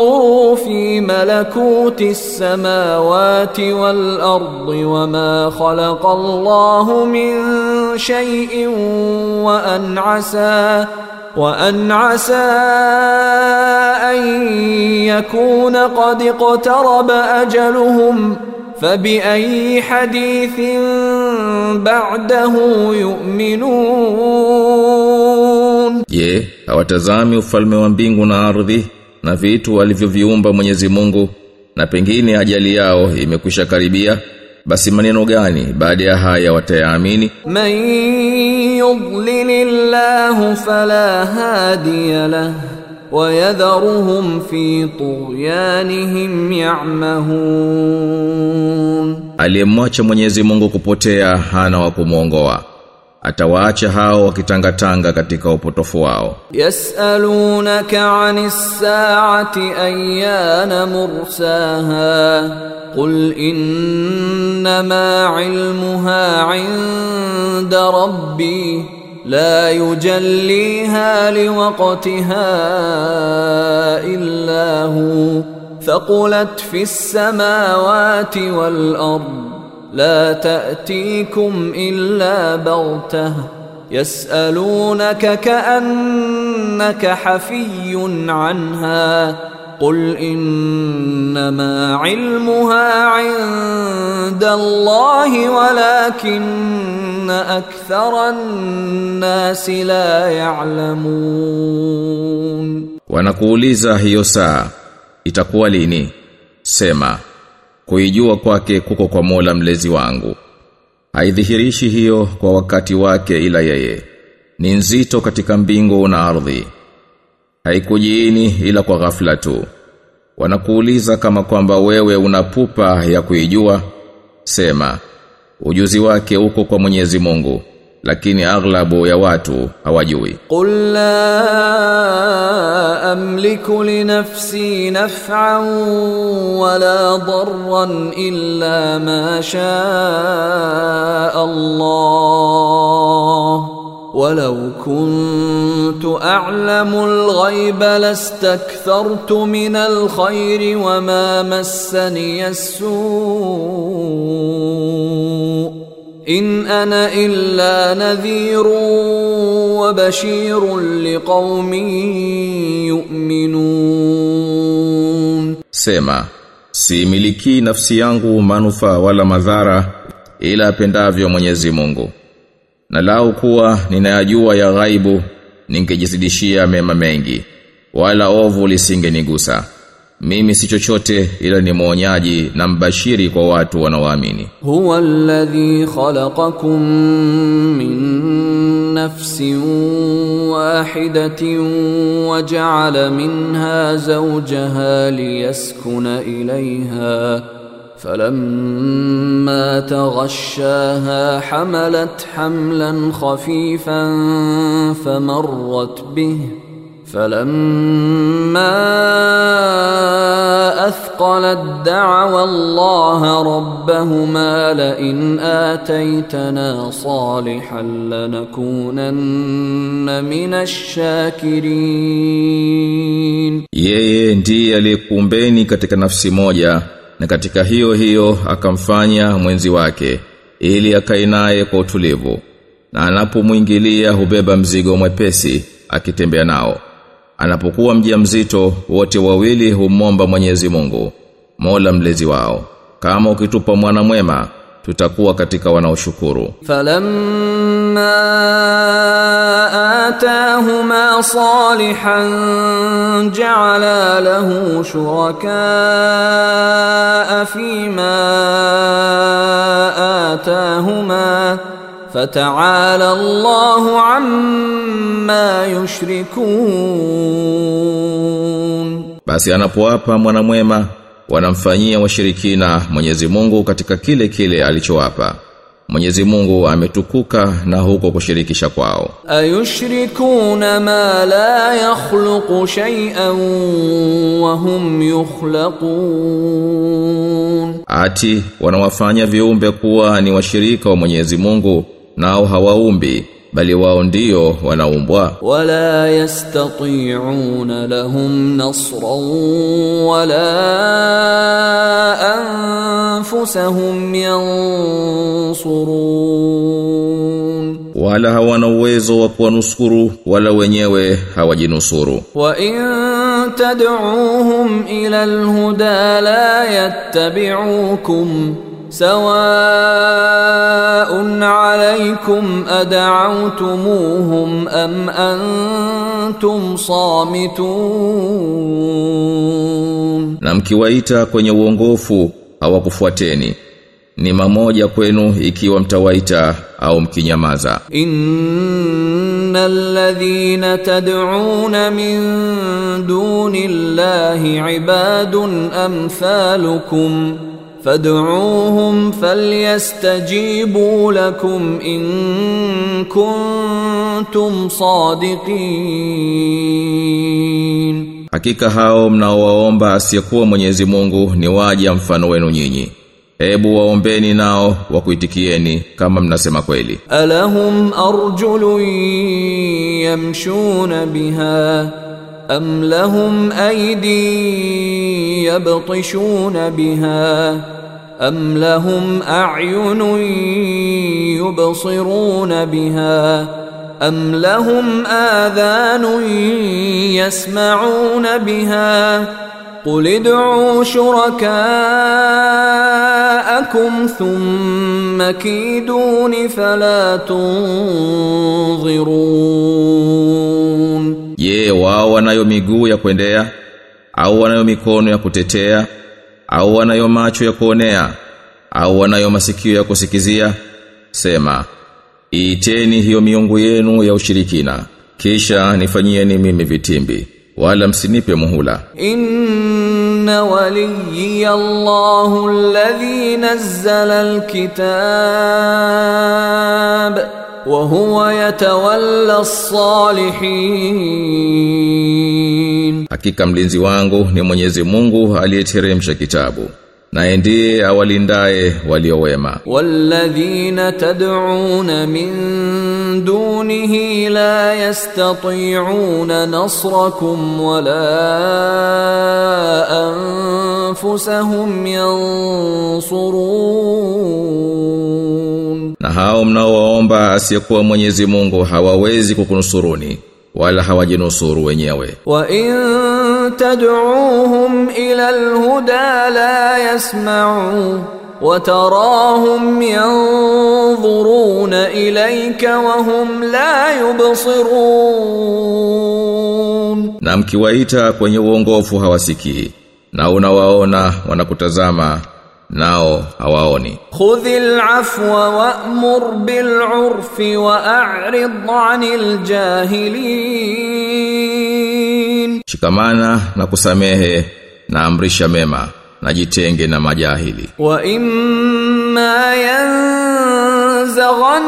ينظروا في ملكوت السماوات والأرض وما خلق الله من شيء وأن عسى وأن عسى أن يكون قد اقترب أجلهم. فبأي حديث بعده يؤمنون؟ Je, hawatazami ufalme wa mbingu na ardhi? na vitu alivyoviumba Mwenyezi Mungu na pengine ajali yao imekwisha karibia basi maneno gani baada ya haya watayaamini? Man yudlilillahu fala hadiya lah wayadharuhum fi tughyanihim ya'mahun. Aliyemwacha Mwenyezi Mungu kupotea hana wa kumuongoa atawaacha hao wakitangatanga katika upotofu wao يسألونك عن الساعة أيان مرساها قل إنما علمها عند ربي لا يجليها لوقتها إلا هو ثقلت في السماوات والأرض لا تأتيكم إلا بغتة. يسألونك كأنك حفي عنها. قل إنما علمها عند الله ولكن أكثر الناس لا يعلمون. Wanakuuliza hiyo saa itakuwa lini? Sema. Kuijua kwake kuko kwa Mola mlezi wangu. Haidhihirishi hiyo kwa wakati wake ila yeye. Ni nzito katika mbingu na ardhi. Haikujiini ila kwa ghafla tu. Wanakuuliza kama kwamba wewe una pupa ya kuijua? Sema ujuzi wake uko kwa Mwenyezi Mungu lakini aghlabu ya watu hawajui qul la amliku li nafsi naf'an wala darran illa ma shaa Allah ولو كنت أعلم الغيب لاستكثرت من الخير وما مسني السوء in ana illa nadhirun wa bashirun liqaumin yu'minun, sema siimiliki nafsi yangu manufaa wala madhara ila apendavyo Mwenyezi Mungu. Na lau kuwa ninayajua ya ghaibu ningejizidishia mema mengi wala ovu lisingenigusa. Mimi si chochote ila ni mwonyaji na mbashiri kwa watu wanaoamini. هو الذي خلقكم من نفس واحدة وجعل منها زوجها ليسكن إليها فلما تغشاها حملت حملا خفيفا فمرت به فلما أثقلت دعوى الله ربهما لئن آتيتنا صالحا لنكونن من الشاكرين Yeye ndiye aliyekuumbeni katika nafsi moja na katika hiyo hiyo akamfanya mwenzi wake ili akae naye kwa utulivu na anapomwingilia hubeba mzigo mwepesi akitembea nao anapokuwa mjamzito wote wawili humomba Mwenyezi Mungu Mola mlezi wao. Kama ukitupa mwana mwema tutakuwa katika wanaoshukuru. Falamma atahuma salihan ja'ala lahu shuraka fima atahuma. فتعالى الله عما يشركون basi anapowapa mwana mwema wanamfanyia washirikina Mwenyezi Mungu katika kile kile alichowapa Mwenyezi Mungu ametukuka na huko kushirikisha kwao أيشركون ما لا يخلق شيئا وهم يخلقون ati wanawafanya viumbe kuwa ni washirika wa Mwenyezi Mungu nao hawaumbi bali wao ndio wanaumbwa wala yastati'una lahum nasran wala anfusahum yansurun. Wala hawana uwezo wa kuwanusuru wala wenyewe hawajinusuru. Wa in tad'uuhum ila alhuda la yattabi'ukum. سواء عليكم أدعوتموهم أم أنتم صامتون na mkiwaita kwenye uongofu hawakufuateni ni mamoja kwenu ikiwa mtawaita au mkinyamaza إن الذين تدعون من دون الله عباد أمثالكم فادعوهم فليستجيبوا لكم إن كنتم صادقين hakika hao mnaowaomba asiyekuwa Mwenyezi Mungu ni waja mfano wenu nyinyi hebu waombeni nao wakuitikieni kama mnasema kweli ألهم أرجل يمشون بها أم لهم أيدي يبطشون بها أم لهم أعين يبصرون بها أم لهم آذان يسمعون بها قل ادعوا شركاءكم ثم كيدون فلا تنظرون Je, wao wanayo miguu ya kuendea au wanayo mikono ya kutetea au wanayo macho ya kuonea au wanayo masikio ya kusikizia? Sema, iteni hiyo miungu yenu ya ushirikina kisha nifanyieni mimi vitimbi wala msinipe muhula. Inna waliyya Allahu alladhi nazzala alkitab wa huwa yatawalla salihin, hakika mlinzi wangu ni Mwenyezi Mungu aliyeteremsha kitabu naye ndiye awalindaye walio wema. Walladhina tad'un min dunihi la yastati'una nasrakum wala anfusahum yansurun na hao mnaoomba asiyekuwa Mwenyezi Mungu hawawezi kukunusuruni wala hawajinusuru wenyewe. Wa in tad'uuhum ila alhuda la yasma'u wa tarahum yanzuruna ilayka wa hum la yubsirun. Na mkiwaita kwenye uongofu hawasikii na unawaona wanakutazama nao hawaoni. Khudhil afwa wa'mur bil urfi wa'rid 'anil jahilin. Shikamana na kusamehe na amrisha mema na jitenge na majahili. Wa imma yanzaghan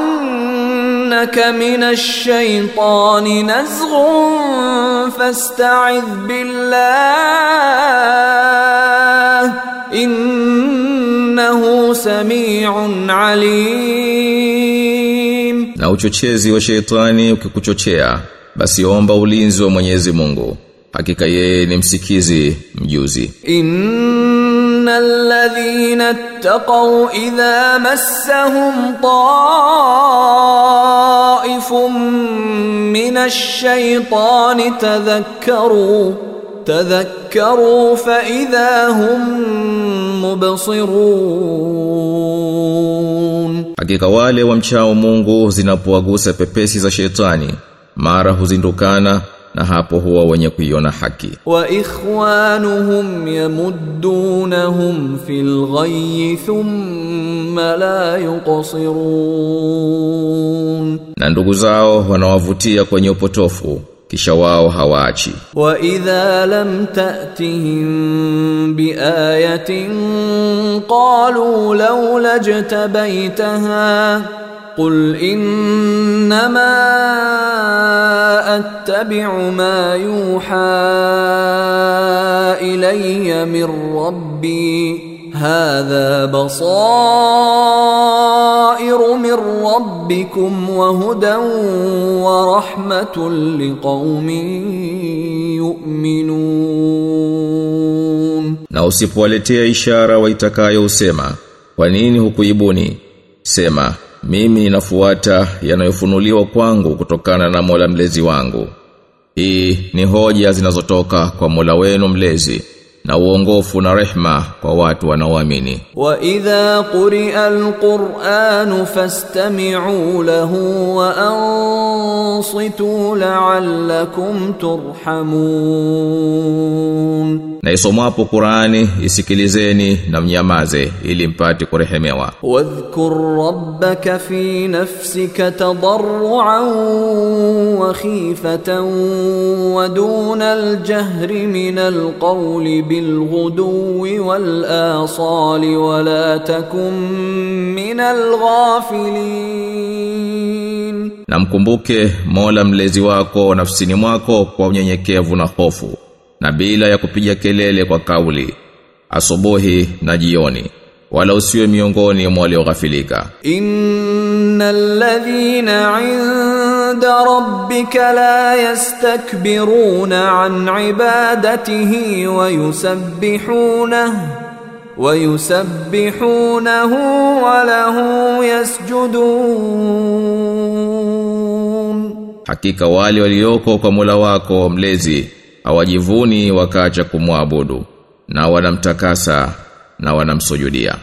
innaka minash shaitani nazghun fasta'idh billah innahu samiun alim na uchochezi wa sheitani ukikuchochea basi omba ulinzi wa Mwenyezi Mungu. Hakika yeye ni msikizi mjuzi. In الذين اتقوا إذا مسهم طائف من الشيطان تذكروا تذكروا فإذا هم مبصرون Hakika wale wamchao Mungu zinapowagusa pepesi za shetani, mara huzindukana na hapo huwa wenye kuiona haki. Wa ikhwanuhum yamuddunahum fil ghayyi thumma la yuqsirun. Na ndugu zao wanawavutia kwenye upotofu kisha wao hawaachi. Wa idha lam ta'tihim bi ayatin qalu law lajtabaitaha قل إنما أتبع ما يوحى إلي من ربي هذا بصائر من ربكم وهدى ورحمة لقوم يؤمنون Na usipowaletea ishara waitakayo usema, kwa nini hukuibuni? Sema, mimi ninafuata yanayofunuliwa kwangu kutokana na Mola mlezi wangu. Hii ni hoja zinazotoka kwa Mola wenu mlezi na uongofu na rehma kwa watu wanaoamini. Wa idha quri'a al-Qur'an fastami'u lahu wa ansitu la'allakum turhamun. Na isomwapo Qur'ani isikilizeni na mnyamaze ili mpate kurehemewa. Wadhkur rabbaka fi nafsika tadarruan wa khifatan wa duna al-jahri min al-qawli بالغدو والآصال ولا تكن من الغافلين Na mkumbuke Mola mlezi wako nafsini mwako kwa unyenyekevu na hofu na bila ya kupiga kelele kwa kauli asubuhi na jioni wala usiwe miongoni mwa walioghafilika. إن الذين عند ربك لا يستكبرون عن عبادته ويسبحونه ويسبحونه وله يسجدون Hakika wale walioko kwa Mola wako mlezi hawajivuni wakaacha kumwabudu na wanamtakasa na wanamsujudia.